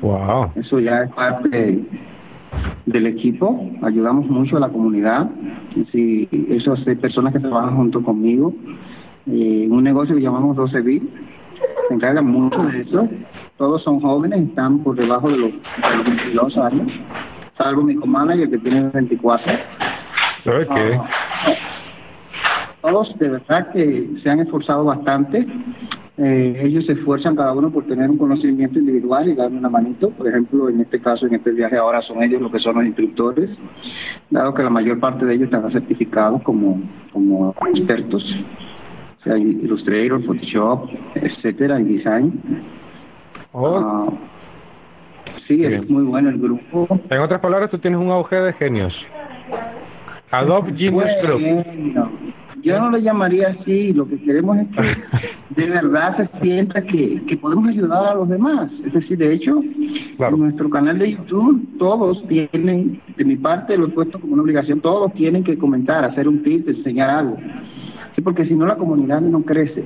Wow. Eso ya es parte del equipo, ayudamos mucho a la comunidad, sí, esas personas que trabajan junto conmigo, eh, un negocio que llamamos 12 se encargan mucho de eso, todos son jóvenes, están por debajo de los, 22 años, salvo mi co-manager que tiene 24. Okay. Ah, todos de verdad que se han esforzado bastante. Eh, ellos se esfuerzan cada uno por tener un conocimiento individual y darme una manito. Por ejemplo, en este caso, en este viaje ahora son ellos los que son los instructores, dado que la mayor parte de ellos están certificados como, como expertos, o sea, Illustrator, Photoshop, etcétera, en design. Oh. Ah, sí, es muy bueno el grupo. En otras palabras, tú tienes un auge de genios. Adobe Genius Group. Yo no lo llamaría así, lo que queremos es que de verdad se sienta que, que podemos ayudar a los demás. Es decir, de hecho, en nuestro canal de YouTube todos tienen, de mi parte lo he puesto como una obligación, todos tienen que comentar, hacer un tip, enseñar algo. Sí, porque si no la comunidad no crece.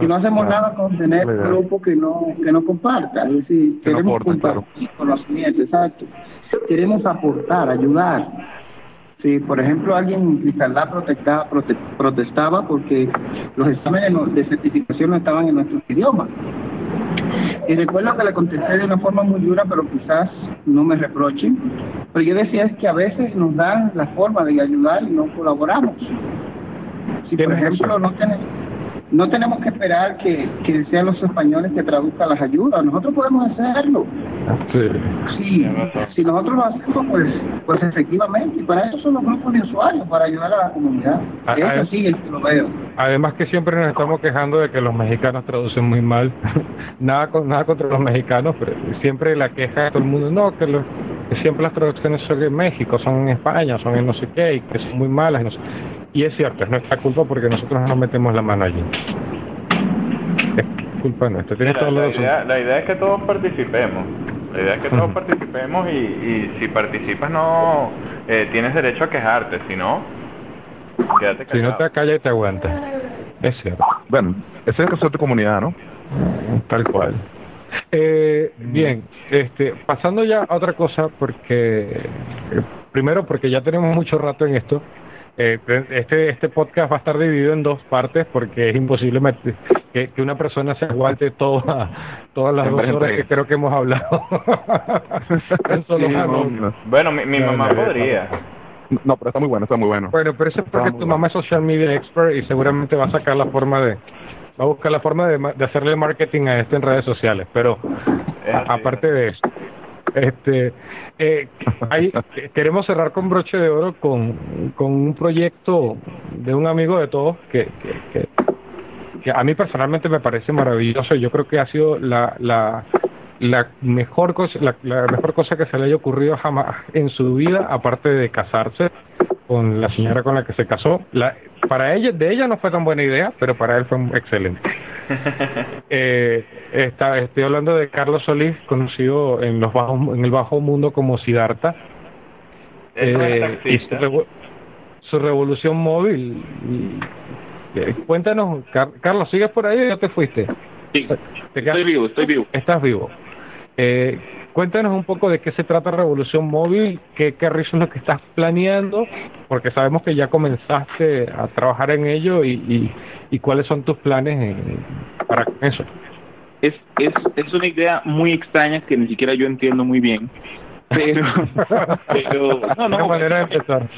Si no hacemos nada con tener un grupo que no que no comparta, es decir, queremos compartir conocimiento, exacto. Queremos aportar, ayudar si, por ejemplo, alguien en Cristalda protestaba, protestaba porque los exámenes de certificación no estaban en nuestro idioma. Y recuerdo que le contesté de una forma muy dura, pero quizás no me reprochen. Pero yo decía es que a veces nos dan la forma de ayudar y no colaboramos. Si, por ejemplo, no tenemos no tenemos que esperar que, que, sean los españoles que traduzcan las ayudas, nosotros podemos hacerlo. Sí. Si, nosotros lo hacemos, pues, pues efectivamente, y para eso son los grupos de usuarios, para ayudar a la comunidad. Ah, eso ah, sí es que lo veo. Además que siempre nos estamos quejando de que los mexicanos traducen muy mal. nada con, nada contra los mexicanos, pero siempre la queja de todo el mundo, no, que, siempre las traducciones son en México, son en España, son en no sé qué, y que son muy malas. no sé. Y es cierto, es nuestra culpa porque nosotros no metemos la mano allí. Es culpa nuestra. la, idea, la, idea, es que todos participemos. La idea es que todos participemos y, y, si participas no eh, tienes derecho a quejarte, si no, quédate callado. Si no te callas y te aguantas. Es cierto. Bueno, ese es el de comunidad, ¿no? Tal cual. Eh, bien, este, pasando ya a otra cosa, porque eh, primero porque ya tenemos mucho rato en esto, eh, este, este podcast va a estar dividido en dos partes porque es imposible que, que una persona se aguante toda, todas las dos horas que creo que hemos hablado. bueno, mi, mamá podría. No, pero está muy bueno, está muy bueno. Bueno, pero eso es porque tu mamá es social media expert y seguramente va a sacar la forma de, va a buscar la forma de, de hacerle marketing a esto en redes sociales. Pero aparte de eso, este, eh, queremos cerrar con broche de oro con, con un proyecto de un amigo de todos que, a mí personalmente me parece maravilloso. Yo creo que ha sido la, la, la mejor cosa la, mejor cosa que se le haya ocurrido jamás en su vida aparte de casarse con la señora con la que se casó la, para ella de ella no fue tan buena idea pero para él fue excelente eh, está, estoy hablando de Carlos Solís conocido en los bajos en el bajo mundo como Siddhartha eh, y su, revolución móvil eh, cuéntanos Carlos sigues por ahí o ya te fuiste Sí, estoy vivo, estoy vivo. Estás vivo. Eh, cuéntanos un poco de qué se trata Revolución Móvil, qué, qué es lo que estás planeando, porque sabemos que ya comenzaste a trabajar en ello y, y, cuáles son tus planes para eso. Es, es, es una idea muy extraña que ni siquiera yo entiendo muy bien, pero, pero no, no, manera de empezar.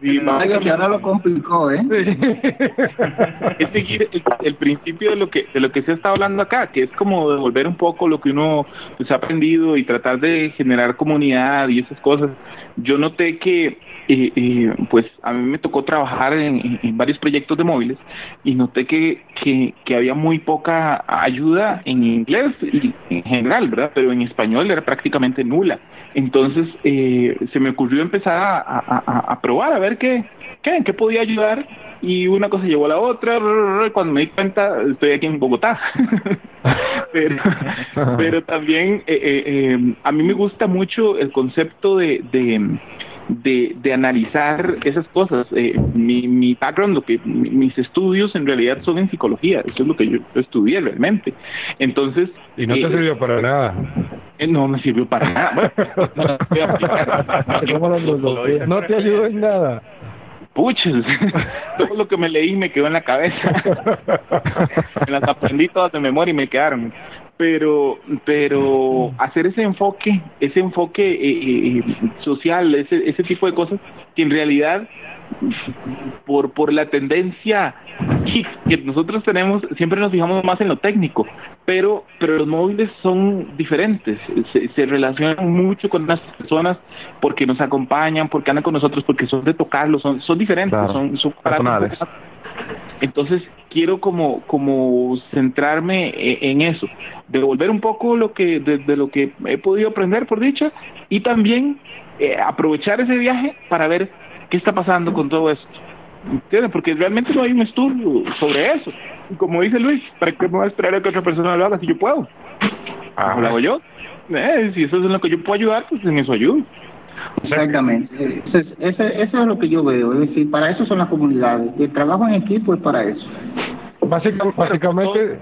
Sí, que ahora lo complicó, ¿eh? es seguir el, principio de lo que de lo que se está hablando acá, que es como devolver un poco lo que uno pues, ha aprendido y tratar de generar comunidad y esas cosas. Yo noté que, eh, eh, pues, a mí me tocó trabajar en, varios proyectos de móviles y noté que, que, había muy poca ayuda en inglés y en general, ¿verdad? Pero en español era prácticamente nula. Entonces eh, se me ocurrió empezar a, probar, a ver qué, qué, qué podía ayudar y una cosa llevó a la otra. Cuando me di cuenta, estoy aquí en Bogotá. pero, pero también eh, eh, a mí me gusta mucho el concepto de, de, de, de analizar esas cosas. Eh, mi, mi background, lo que mis estudios en realidad son en psicología, eso es lo que yo estudié realmente. Entonces... ¿Y no te eh, sirvió para nada? Eh, no me sirvió para nada. no te ayudó en nada puches, todo lo que me leí me quedó en la cabeza. me las aprendí todas de memoria y me quedaron. Pero, pero hacer ese enfoque, ese enfoque eh, eh, social, ese, ese tipo de cosas, que en realidad por, por la tendencia que nosotros tenemos, siempre nos fijamos más en lo técnico, pero, pero los móviles son diferentes, se, relacionan mucho con las personas porque nos acompañan, porque andan con nosotros, porque son de tocarlos, son, son diferentes, son, son personales. Entonces quiero como, como centrarme e, en eso, devolver un poco lo que, de, lo que he podido aprender por dicha y también eh, aprovechar ese viaje para ver ¿qué está pasando con todo esto? ¿Entiendes? Porque realmente no hay un estudio sobre eso. Y como dice Luis, ¿para qué me voy a esperar a que otra persona lo haga si yo puedo? Ah, lo hago yo. Eh, si eso es en lo que yo puedo ayudar, pues en eso ayudo. Exactamente. Eso es, lo que yo veo. Es decir, para eso son las comunidades. El trabajo en equipo es para eso. básicamente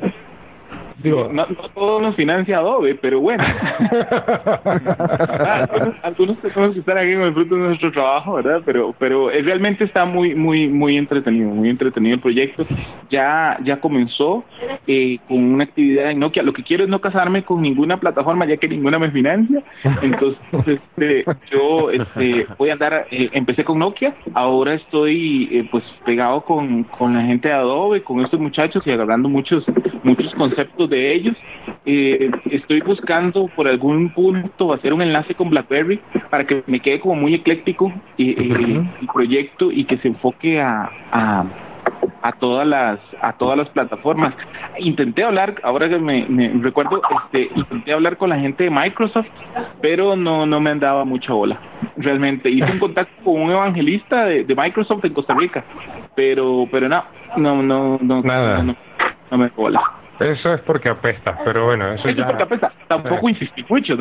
Digo, no, todos nos financia Adobe, pero bueno. algunos, tenemos que estar aquí con el fruto de nuestro trabajo, ¿verdad? Pero pero eh, realmente está muy muy muy entretenido, muy entretenido el proyecto. Ya ya comenzó eh, con una actividad en Nokia. Lo que quiero es no casarme con ninguna plataforma, ya que ninguna me financia. Entonces este, yo este, voy a andar, eh, empecé con Nokia, ahora estoy pues pegado con, con la gente de Adobe, con estos muchachos y agarrando muchos muchos conceptos de ellos. Eh, estoy buscando por algún punto hacer un enlace con BlackBerry para que me quede como muy ecléctico eh, eh, el proyecto y que se enfoque a, a, todas las a todas las plataformas. Intenté hablar, ahora que me, recuerdo, este, intenté hablar con la gente de Microsoft, pero no no me andaba mucha bola. Realmente hice un contacto con un evangelista de, Microsoft en Costa Rica, pero pero no no no no Nada. no, no me bola. Eso es porque apesta, pero bueno, eso, eso ya... es porque apesta. Tampoco insistí mucho.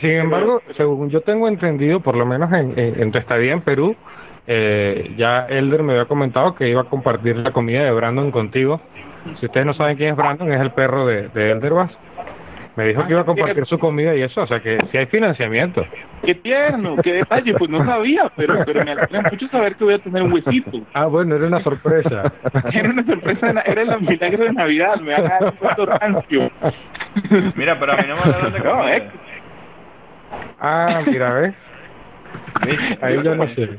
sin, embargo, según yo tengo entendido, por lo menos en, en, tu estadía en Perú, eh, ya Elder me había comentado que iba a compartir la comida de Brandon contigo. Si ustedes no saben quién es Brandon, es el perro de, de Elder Bass. Me dijo que iba a compartir su comida y eso, o sea que si hay financiamiento. Qué tierno, qué detalle, pues no sabía, pero, pero me alegra mucho saber que voy a tener un huesito. Ah, bueno, era una sorpresa. era una sorpresa, era el milagro de Navidad, me ha dado un puesto rancio. Mira, pero a mí no me hablaron de no, eh. Ah, mira, ¿ves? Ahí yo no sé.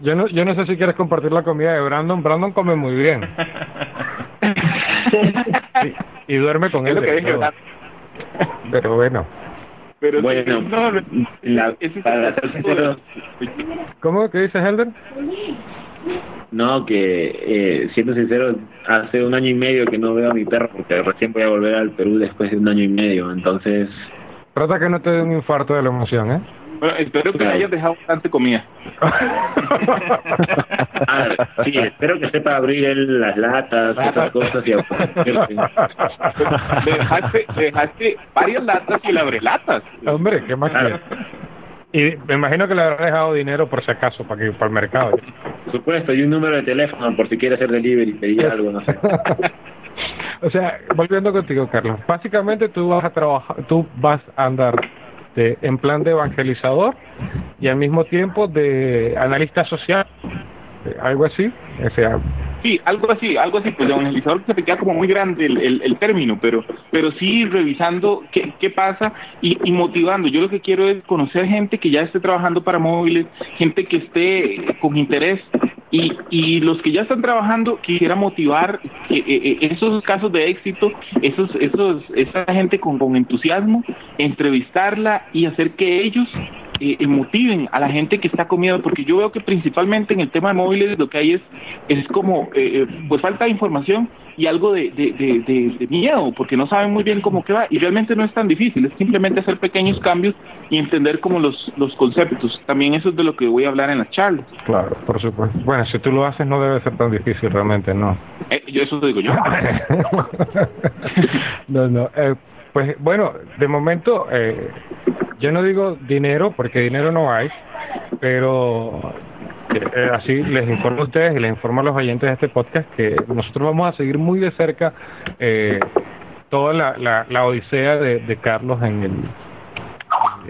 Yo no, yo no sé si quieres compartir la comida de Brandon. Brandon come muy bien. y, duerme con él. Pero bueno. Pero bueno, la, ¿Cómo? ¿Qué dices, Helder? No, que eh, siendo sincero, hace un año y medio que no veo a mi perro porque recién voy a volver al Perú después de un año y medio, entonces... Trata que no te dé un infarto de la emoción, ¿eh? Bueno, espero que hayas dejado bastante comida. ah, sí, espero que sepa abrir las latas, esas cosas y dejaste, dejaste varias latas y le abre latas. Hombre, qué más Y me imagino que le habrá dejado dinero por si acaso, para que para el mercado. Por supuesto, y un número de teléfono por si quiere hacer delivery, pedir algo, no sé. o sea, volviendo contigo, Carlos, básicamente tú vas a trabajar, tú vas a andar en plan de evangelizador y al mismo tiempo de analista social, eh, algo así, o sea, Sí, algo así, algo así, pues evangelizador se me queda como muy grande el, término, pero pero sí revisando qué, qué pasa y, motivando. Yo lo que quiero es conocer gente que ya esté trabajando para móviles, gente que esté con interés y, los que ya están trabajando quisiera motivar eh, eh, esos casos de éxito, esos, esos, esa gente con entusiasmo, entrevistarla y hacer que ellos eh, motiven a la gente que está con miedo, porque yo veo que principalmente en el tema de móviles lo que hay es, es como, eh, pues falta de información y algo de, de, de, miedo, porque no saben muy bien cómo que va, y realmente no es tan difícil, es simplemente hacer pequeños cambios y entender como los, los conceptos. También eso es de lo que voy a hablar en las charlas. Claro, por supuesto. Bueno, si tú lo haces no debe ser tan difícil realmente, ¿no? Eh, yo eso digo yo. no, no. Eh, pues bueno, de momento, eh, yo no digo dinero porque dinero no hay, pero eh, así les informo a ustedes y les informo a los oyentes de este podcast que nosotros vamos a seguir muy de cerca eh, toda la, la, odisea de, de, Carlos en el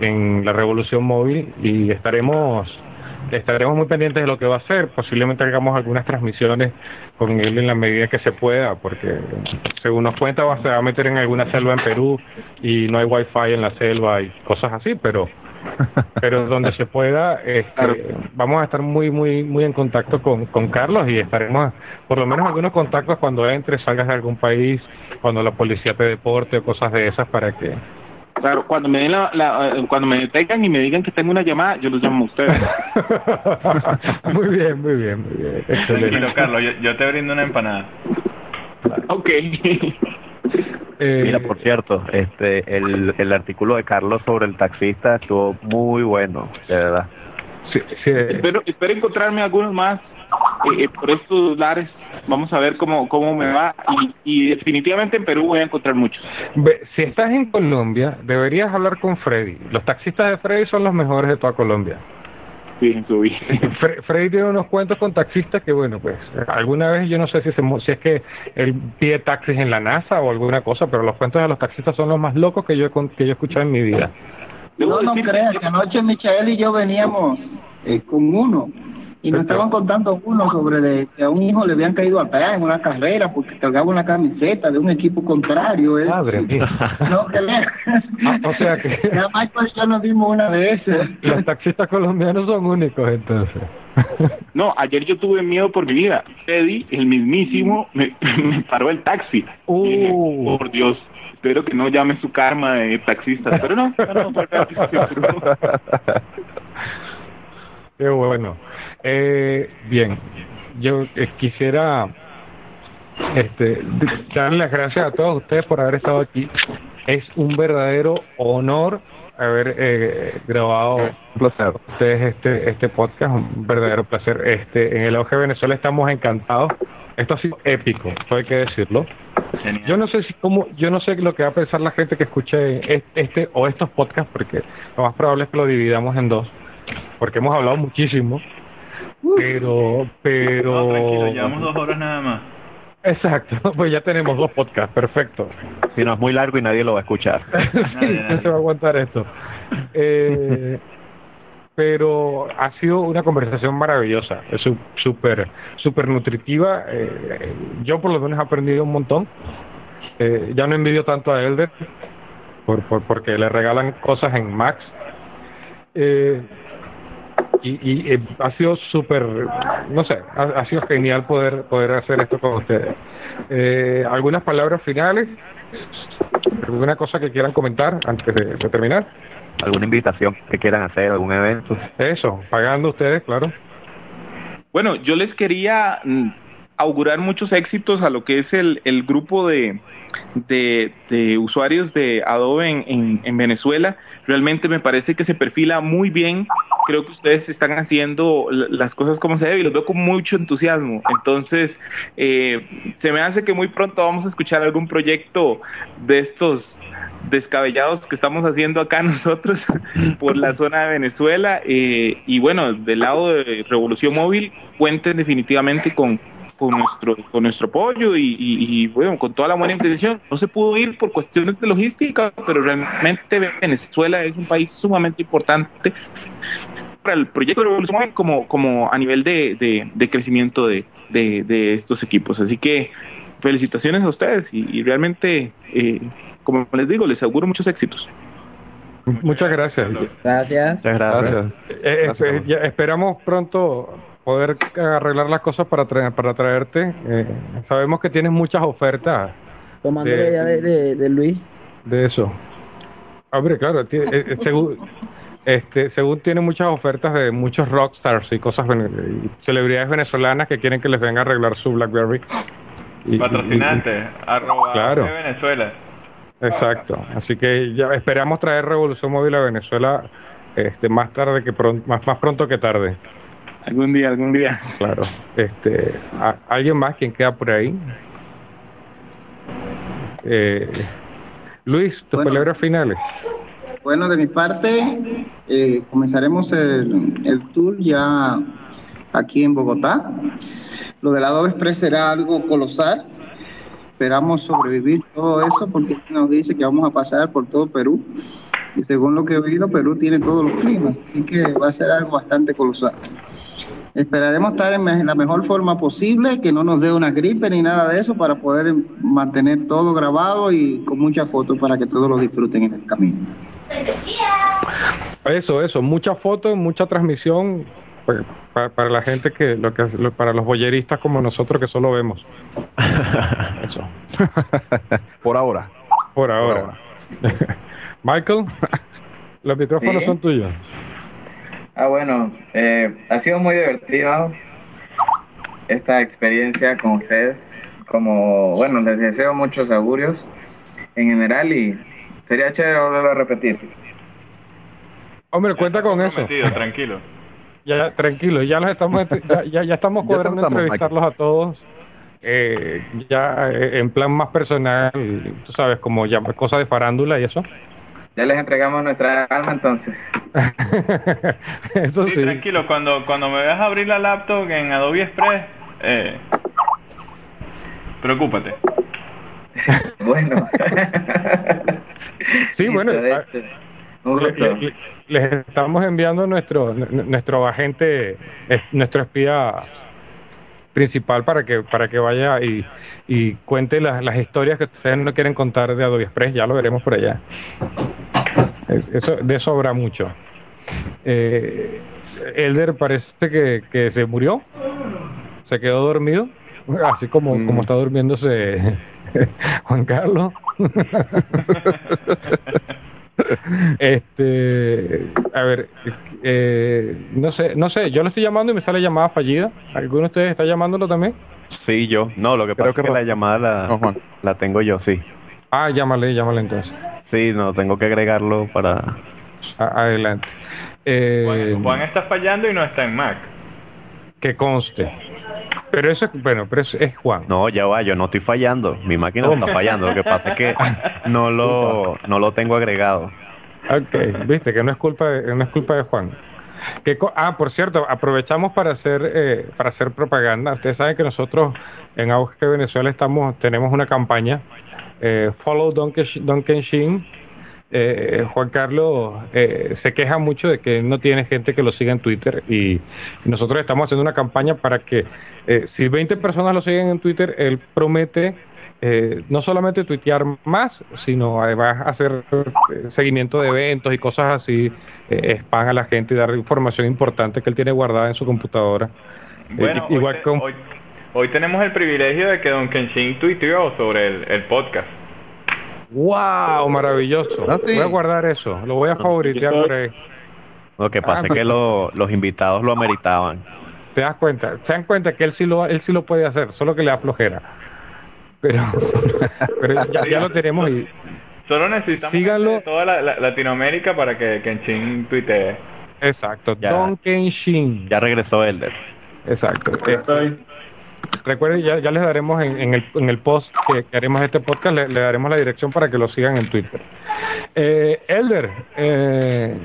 en la revolución móvil y estaremos estaremos muy pendientes de lo que va a hacer. Posiblemente hagamos algunas transmisiones con él en la medida que se pueda, porque según nos cuenta va, se va a meter en alguna selva en Perú y no hay wifi en la selva y cosas así, pero pero donde se pueda este, vamos a estar muy muy muy en contacto con, con Carlos y estaremos por lo menos algunos contactos cuando entres salgas de algún país cuando la policía te deporte o cosas de esas para que Claro, cuando me den la, eh, cuando me detengan y me digan que tengo una llamada, yo los llamo a ustedes. muy bien, muy bien, muy bien. Tranquilo, Carlos, yo, te brindo una empanada. Ok. Eh, Mira, por cierto, este, el, el artículo de Carlos sobre el taxista estuvo muy bueno, de verdad. Sí, sí. Espero, espero encontrarme algunos más eh, por estos lares vamos a ver cómo, cómo me va y, definitivamente en Perú voy a encontrar muchos. Si estás en Colombia, deberías hablar con Freddy. Los taxistas de Freddy son los mejores de toda Colombia. Sí, subí. Freddy tiene unos cuentos con taxistas que, bueno, pues alguna vez yo no sé si, si es que él pide taxis en la NASA o alguna cosa, pero los cuentos de los taxistas son los más locos que yo, que yo he escuchado en mi vida. No, no creas, que anoche Michael y yo veníamos eh, con uno y nos estaban contando uno sobre de, que a un hijo le habían caído atrás en una carrera porque cargaba una camiseta de un equipo contrario. ¿eh? Madre mía. No, que ah, o sea que... Ya Michael ya nos dimos una de esas. Los taxistas colombianos son únicos entonces. No, ayer yo tuve miedo por mi vida. Eddie, el mismísimo, me, paró el taxi. Uh. por Dios, espero que no llame su karma de taxista. Pero no, no, no, Qué bueno. Eh, bien, yo eh, quisiera este, darle las gracias a todos ustedes por haber estado aquí. Es un verdadero honor haber eh, grabado placer. ustedes este este podcast, un verdadero placer. Este en el Auge Venezuela estamos encantados. Esto ha sido épico, hay que decirlo. Yo no sé si cómo, yo no sé lo que va a pensar la gente que escuche este o estos podcasts, porque lo más probable es que lo dividamos en dos porque hemos hablado muchísimo, pero, pero... No, llevamos dos horas nada más. Exacto, pues ya tenemos dos podcasts, perfecto. Si no es muy largo y nadie lo va a escuchar. sí, no se va a aguantar esto. Eh, pero ha sido una conversación maravillosa, es súper súper nutritiva. Eh, yo por lo menos he aprendido un montón. Eh, ya no envidio tanto a Elder por, por, porque le regalan cosas en Max. Eh, y, eh, ha sido súper, no sé, ha, sido genial poder poder hacer esto con ustedes. Eh, ¿Algunas palabras finales? ¿Alguna cosa que quieran comentar antes de, terminar? ¿Alguna invitación que quieran hacer, algún evento? Eso, pagando ustedes, claro. Bueno, yo les quería mm, augurar muchos éxitos a lo que es el, el grupo de, de, usuarios de Adobe en, en, Venezuela. Realmente me parece que se perfila muy bien. Creo que ustedes están haciendo las cosas como se debe y los veo con mucho entusiasmo. Entonces, eh, se me hace que muy pronto vamos a escuchar algún proyecto de estos descabellados que estamos haciendo acá nosotros por la zona de Venezuela eh, y bueno del lado de Revolución Móvil cuenten definitivamente con con nuestro con nuestro apoyo y, bueno con toda la buena intención no se pudo ir por cuestiones de logística pero realmente Venezuela es un país sumamente importante para el proyecto de revolución como como a nivel de, de, crecimiento de, de, estos equipos así que felicitaciones a ustedes y, realmente eh, como les digo les auguro muchos éxitos Muchas gracias. Gracias. Muchas gracias. Eh, eh, esperamos pronto poder arreglar las cosas para traer, para traerte. Eh, sabemos que tienes muchas ofertas. Tomando de, idea de, Luis. De eso. Hombre, claro, eh, eh, según, este, según tiene muchas ofertas de muchos rockstars y cosas, celebridades venezolanas que quieren que les venga a arreglar su BlackBerry. Y, Patrocinante, arroba claro. Venezuela. Exacto, así que ya esperamos traer Revolución Móvil a Venezuela este, más tarde que pronto, más, más pronto que tarde. Algún día, algún día. Claro. Este, ¿Alguien más quien queda por ahí? Eh, Luis, tus palabras finales. Bueno, de mi parte, eh, comenzaremos el, el tour ya aquí en Bogotá. Lo del Adobe Express será algo colosal. Esperamos sobrevivir todo eso porque nos dice que vamos a pasar por todo Perú. Y según lo que he oído, Perú tiene todos los climas, así que va a ser algo bastante colosal. Esperaremos estar en la mejor forma posible, que no nos dé una gripe ni nada de eso, para poder mantener todo grabado y con muchas fotos para que todos lo disfruten en el camino. Eso, eso, muchas fotos, mucha transmisión pues, para, la gente que, lo que, para los boyeristas como nosotros que solo vemos. eso. Por ahora. Por ahora. Michael, los micrófonos son tuyos. Ah, bueno, eh, ha sido muy divertido esta experiencia con ustedes. Como, bueno, les deseo muchos augurios en general y sería chévere volverlo a repetir. Hombre, cuenta con eso. tranquilo. Ya, tranquilo, ya los estamos, ya, ya, estamos cuadrando entrevistarlos a todos. Eh, ya eh, en plan más personal, tú sabes, como ya cosa de farándula y eso. Ya les entregamos nuestra alma entonces. Eso sí, tranquilo, cuando, cuando me veas abrir la laptop en Adobe Express, eh, preocúpate. bueno. sí, bueno. les estamos enviando nuestro nuestro agente, nuestro espía principal para que para que vaya y, y cuente las, las historias que ustedes no quieren contar de Adobe Express, ya lo veremos por allá. Eso, de eso habrá mucho. Eh, Elder parece que, que se murió, se quedó dormido, así como, mm. como está durmiéndose Juan Carlos. este, a ver, eh, no sé, no sé, yo le estoy llamando y me sale llamada fallida. ¿Alguno de ustedes está llamándolo también? Sí, yo. No, lo que pasa es que la llamada la, la tengo yo, sí. Ah, llámale, llámale entonces. Sí, no, tengo que agregarlo para... adelante. Eh, Juan, está fallando y no está en Mac. Que conste. Pero eso es, bueno, pero es, es Juan. No, ya va, yo no estoy fallando. Mi máquina no está fallando. Lo que pasa es que no lo, no lo tengo agregado. Ok, viste que no es culpa de, no es culpa de Juan. Que, ah, por cierto, aprovechamos para hacer eh, para hacer propaganda. Ustedes saben que nosotros en Auge Venezuela estamos tenemos una campaña eh, Follow Duncan Shin. Eh, Juan Carlos eh, se queja mucho de que no tiene gente que lo siga en Twitter y nosotros estamos haciendo una campaña para que eh, si 20 personas lo siguen en Twitter, él promete eh, no solamente tuitear más, sino además hacer seguimiento de eventos y cosas así, spam a la gente y dar información importante que él tiene guardada en su computadora. Bueno, igual hoy, Hoy tenemos el privilegio de que Don Kenshin tuiteó sobre el, podcast. ¡Wow! Maravilloso. Ah, voy a guardar eso. Lo voy a favoritar por ahí. Lo que pasa es que los invitados lo ameritaban. ¿Te das cuenta? ¿Se dan cuenta que él sí lo, él sí lo puede hacer? Solo que le da flojera. Pero, pero ya, lo tenemos y... Solo necesitamos Síganlo. toda la, Latinoamérica para que Kenshin tuitee. Exacto. Don Kenshin. Ya regresó Elder. Exacto. Estoy. Recuerden, ya, ya les daremos en, el, en el post que, haremos este podcast, le, daremos la dirección para que lo sigan en Twitter. Eh, Elder, eh,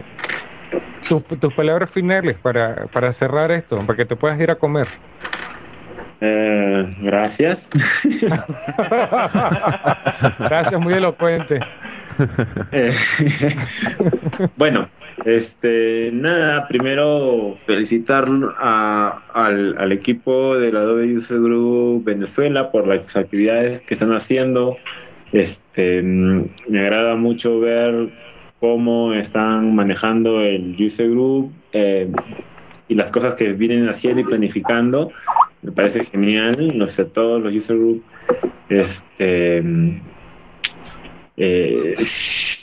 tus, palabras finales para, para cerrar esto, para que te puedas ir a comer. Eh, gracias. gracias, muy elocuente. Eh, bueno, este, nada, primero felicitar al, al, equipo del Adobe User Group Venezuela por las actividades que están haciendo. Este, me agrada mucho ver cómo están manejando el User Group eh, y las cosas que vienen haciendo y planificando. Me parece genial, no sé, todos los User Group este, eh,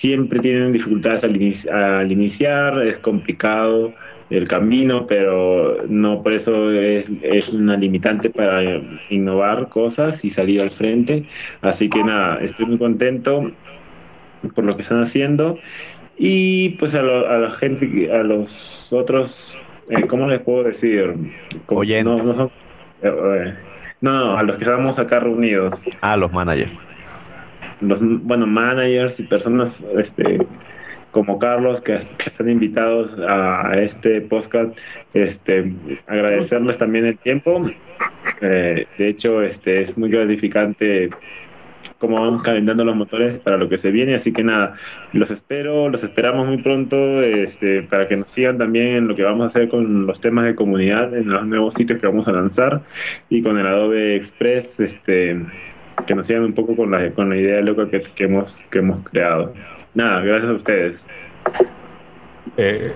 siempre tienen dificultades al, iniciar, es complicado el camino, pero no por eso es, es, una limitante para innovar cosas y salir al frente. Así que nada, estoy muy contento por lo que están haciendo y pues a, la gente, a los otros, eh, ¿cómo les puedo decir? Oye, no, no, eh, no, a los que estamos acá reunidos. A los managers los bueno managers y personas este como Carlos que, están invitados a, este podcast, este, agradecerles también el tiempo. Eh, de hecho, este es muy gratificante cómo vamos calentando los motores para lo que se viene, así que nada, los espero, los esperamos muy pronto este, para que nos sigan también en lo que vamos a hacer con los temas de comunidad, en los nuevos sitios que vamos a lanzar y con el Adobe Express, este, que nos sigan un poco con la, con la idea loca que, que, hemos, que hemos creado. Nada, gracias a ustedes. Eh,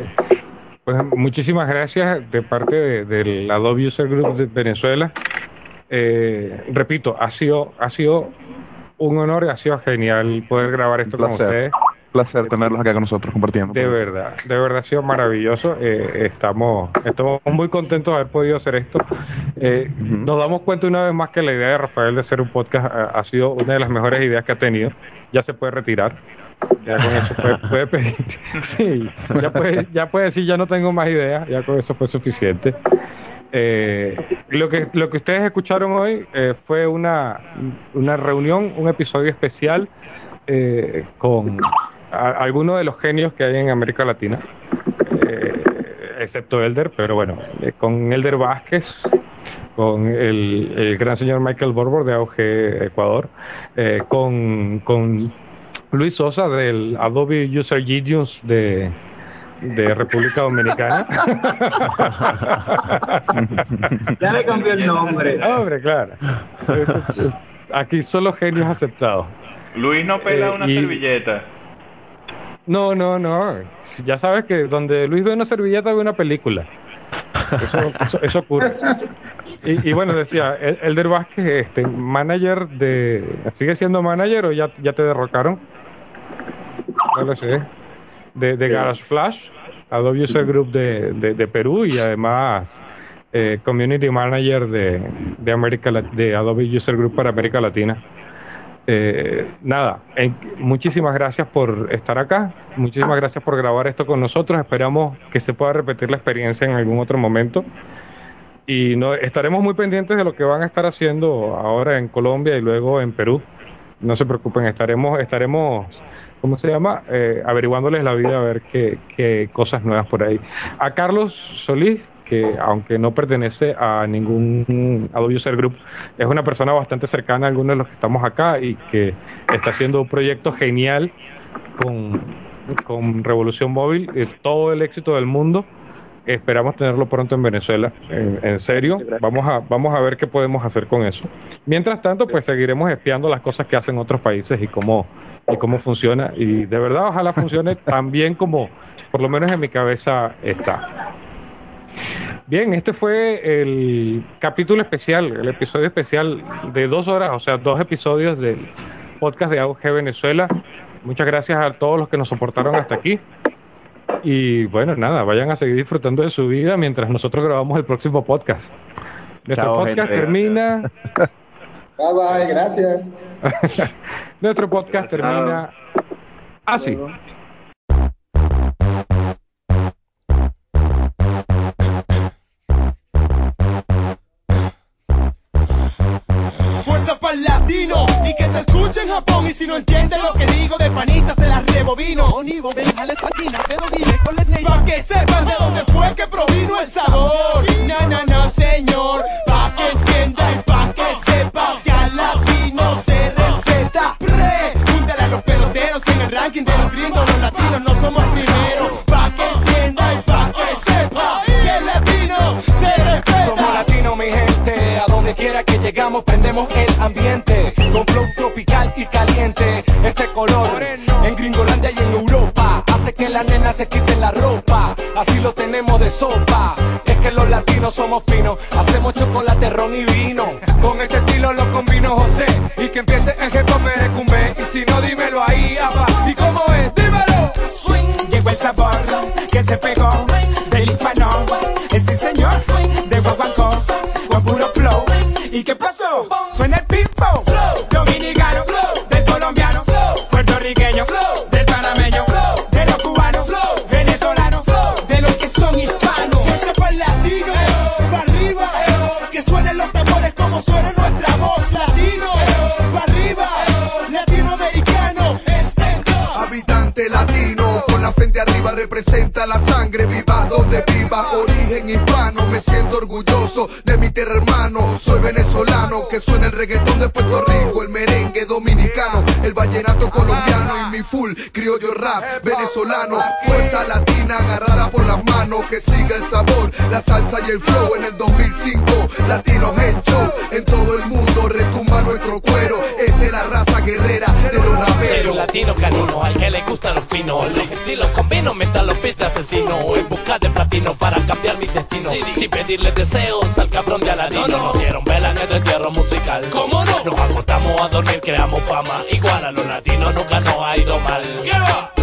pues muchísimas gracias de parte del Adobe User Group de Venezuela. Eh, repito, ha sido, ha sido un honor y ha sido genial poder grabar esto con ustedes. Placer tenerlos acá con nosotros compartiendo. De verdad, de verdad ha sido maravilloso. Eh, estamos, estamos muy contentos de haber podido hacer esto. Eh, nos damos cuenta una vez más que la idea de Rafael de hacer un podcast ha, sido una de las mejores ideas que ha tenido. Ya se puede retirar. Ya con eso puede, pedir. ya puede, ya puede decir ya no tengo más ideas. Ya con eso fue suficiente. Eh, lo que lo que ustedes escucharon hoy eh, fue una, una reunión, un episodio especial eh, con algunos de los genios que hay en América Latina, eh, excepto Elder, pero bueno, con Elder Vázquez, con el, gran señor Michael Borbor de Auge Ecuador, con, con Luis Sosa del Adobe User Genius de de República Dominicana. ya le cambió el nombre. Hombre, claro. Aquí solo genios aceptados. Luis no pela eh, una servilleta. No, no, no. Ya sabes que donde Luis ve una servilleta ve una película. Eso, eso, ocurre. Y, bueno, decía, Elder Vázquez, este, manager de... ¿Sigue siendo manager o ya, ya te derrocaron? No lo sé de, de Garage Flash, Adobe User Group de, de, Perú y además eh, Community Manager de, de, América, de Adobe User Group para América Latina. Eh, nada, muchísimas gracias por estar acá, muchísimas gracias por grabar esto con nosotros, esperamos que se pueda repetir la experiencia en algún otro momento y no, estaremos muy pendientes de lo que van a estar haciendo ahora en Colombia y luego en Perú. No se preocupen, estaremos, estaremos ¿cómo se llama? Eh, averiguándoles la vida a ver qué, qué cosas nuevas por ahí. A Carlos Solís, que aunque no pertenece a ningún Adobe User Group, es una persona bastante cercana a algunos de los que estamos acá y que está haciendo un proyecto genial con, con Revolución Móvil, es todo el éxito del mundo. Esperamos tenerlo pronto en Venezuela. En, en, serio, vamos a vamos a ver qué podemos hacer con eso. Mientras tanto, pues seguiremos espiando las cosas que hacen otros países y cómo y cómo funciona. Y de verdad, ojalá funcione tan bien como por lo menos en mi cabeza está. Bien, este fue el capítulo especial, el episodio especial de dos horas, o sea, dos episodios del podcast de AUG Venezuela. Muchas gracias a todos los que nos soportaron hasta aquí. Y bueno, nada, vayan a seguir disfrutando de su vida mientras nosotros grabamos el próximo podcast. Nuestro podcast termina. Bye bye, gracias. Nuestro podcast termina así. Fuerza para latino y que se escuche en Japón. Y si no entiende lo que digo, de panita se las rebobino. Onivo, déjale pero con Pa' que sepan de dónde fue que provino el sabor. No, no, no, señor. Pa' que entienda y pa' que sepa que al latino se en el ranking de los gringos, los latinos no somos primeros. Quiera que llegamos, prendemos el ambiente. Con flow tropical y caliente. Este color en Gringolandia y en Europa hace que las nenas se quiten la ropa. Así lo tenemos de sopa. Es que los latinos somos finos. Hacemos chocolate, ron y vino. Con este estilo lo combino José. Y que empiece el hip me Y si no, dímelo ahí, apa. ¿Y cómo es? Dímelo. Swing. Llegó el sabor que se pegó flow, dominicano, flow, del colombiano, flow, puertorriqueño, flow, del panameño, flow, de los cubanos, flow, venezolanos, flow, de los que son hispanos, que sepan latino, para arriba, que suenen los tambores como suena nuestra voz, latino, para arriba, latinoamericano, habitante latino, con la frente arriba representa la sangre viva donde viva, origen hispano, me siento orgulloso de mi tierra soy venezolano, que suena el reggaetón de Puerto Rico, el merengue dominicano, el vallenato colombiano y mi full criollo rap venezolano. Fuerza latina agarrada por las manos, que siga el sabor, la salsa y el flow en el 2005. Latino Head Show, en todo el mundo Soy un latino canino, al que le gusta lo fino. Los estilos combino, metal los beats de asesino. En busca de platino para cambiar mi destino. Sin pedirle deseos al cabrón de Aladino. Nos dieron vela en el entierro musical. ¿Cómo no? Nos acostamos a dormir, creamos fama. Igual a los latinos nunca nos ha ido mal.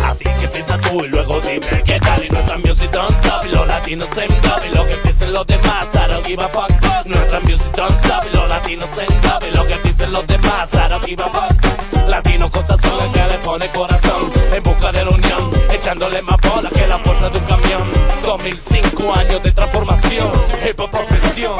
Así que piensa tú y luego dime qué tal. Y nuestra music don't stop. Y los latinos same up. Y lo que piensen los demás, I don't give a fuck. Nuestra music don't stop. Y los latinos same up. Y lo que los demás, I don't give a fuck. Latino con sazón, el que le pone corazón. En busca de la unión, echándole más bola que la fuerza de un camión. 2005 años de transformación, hip hop profesión.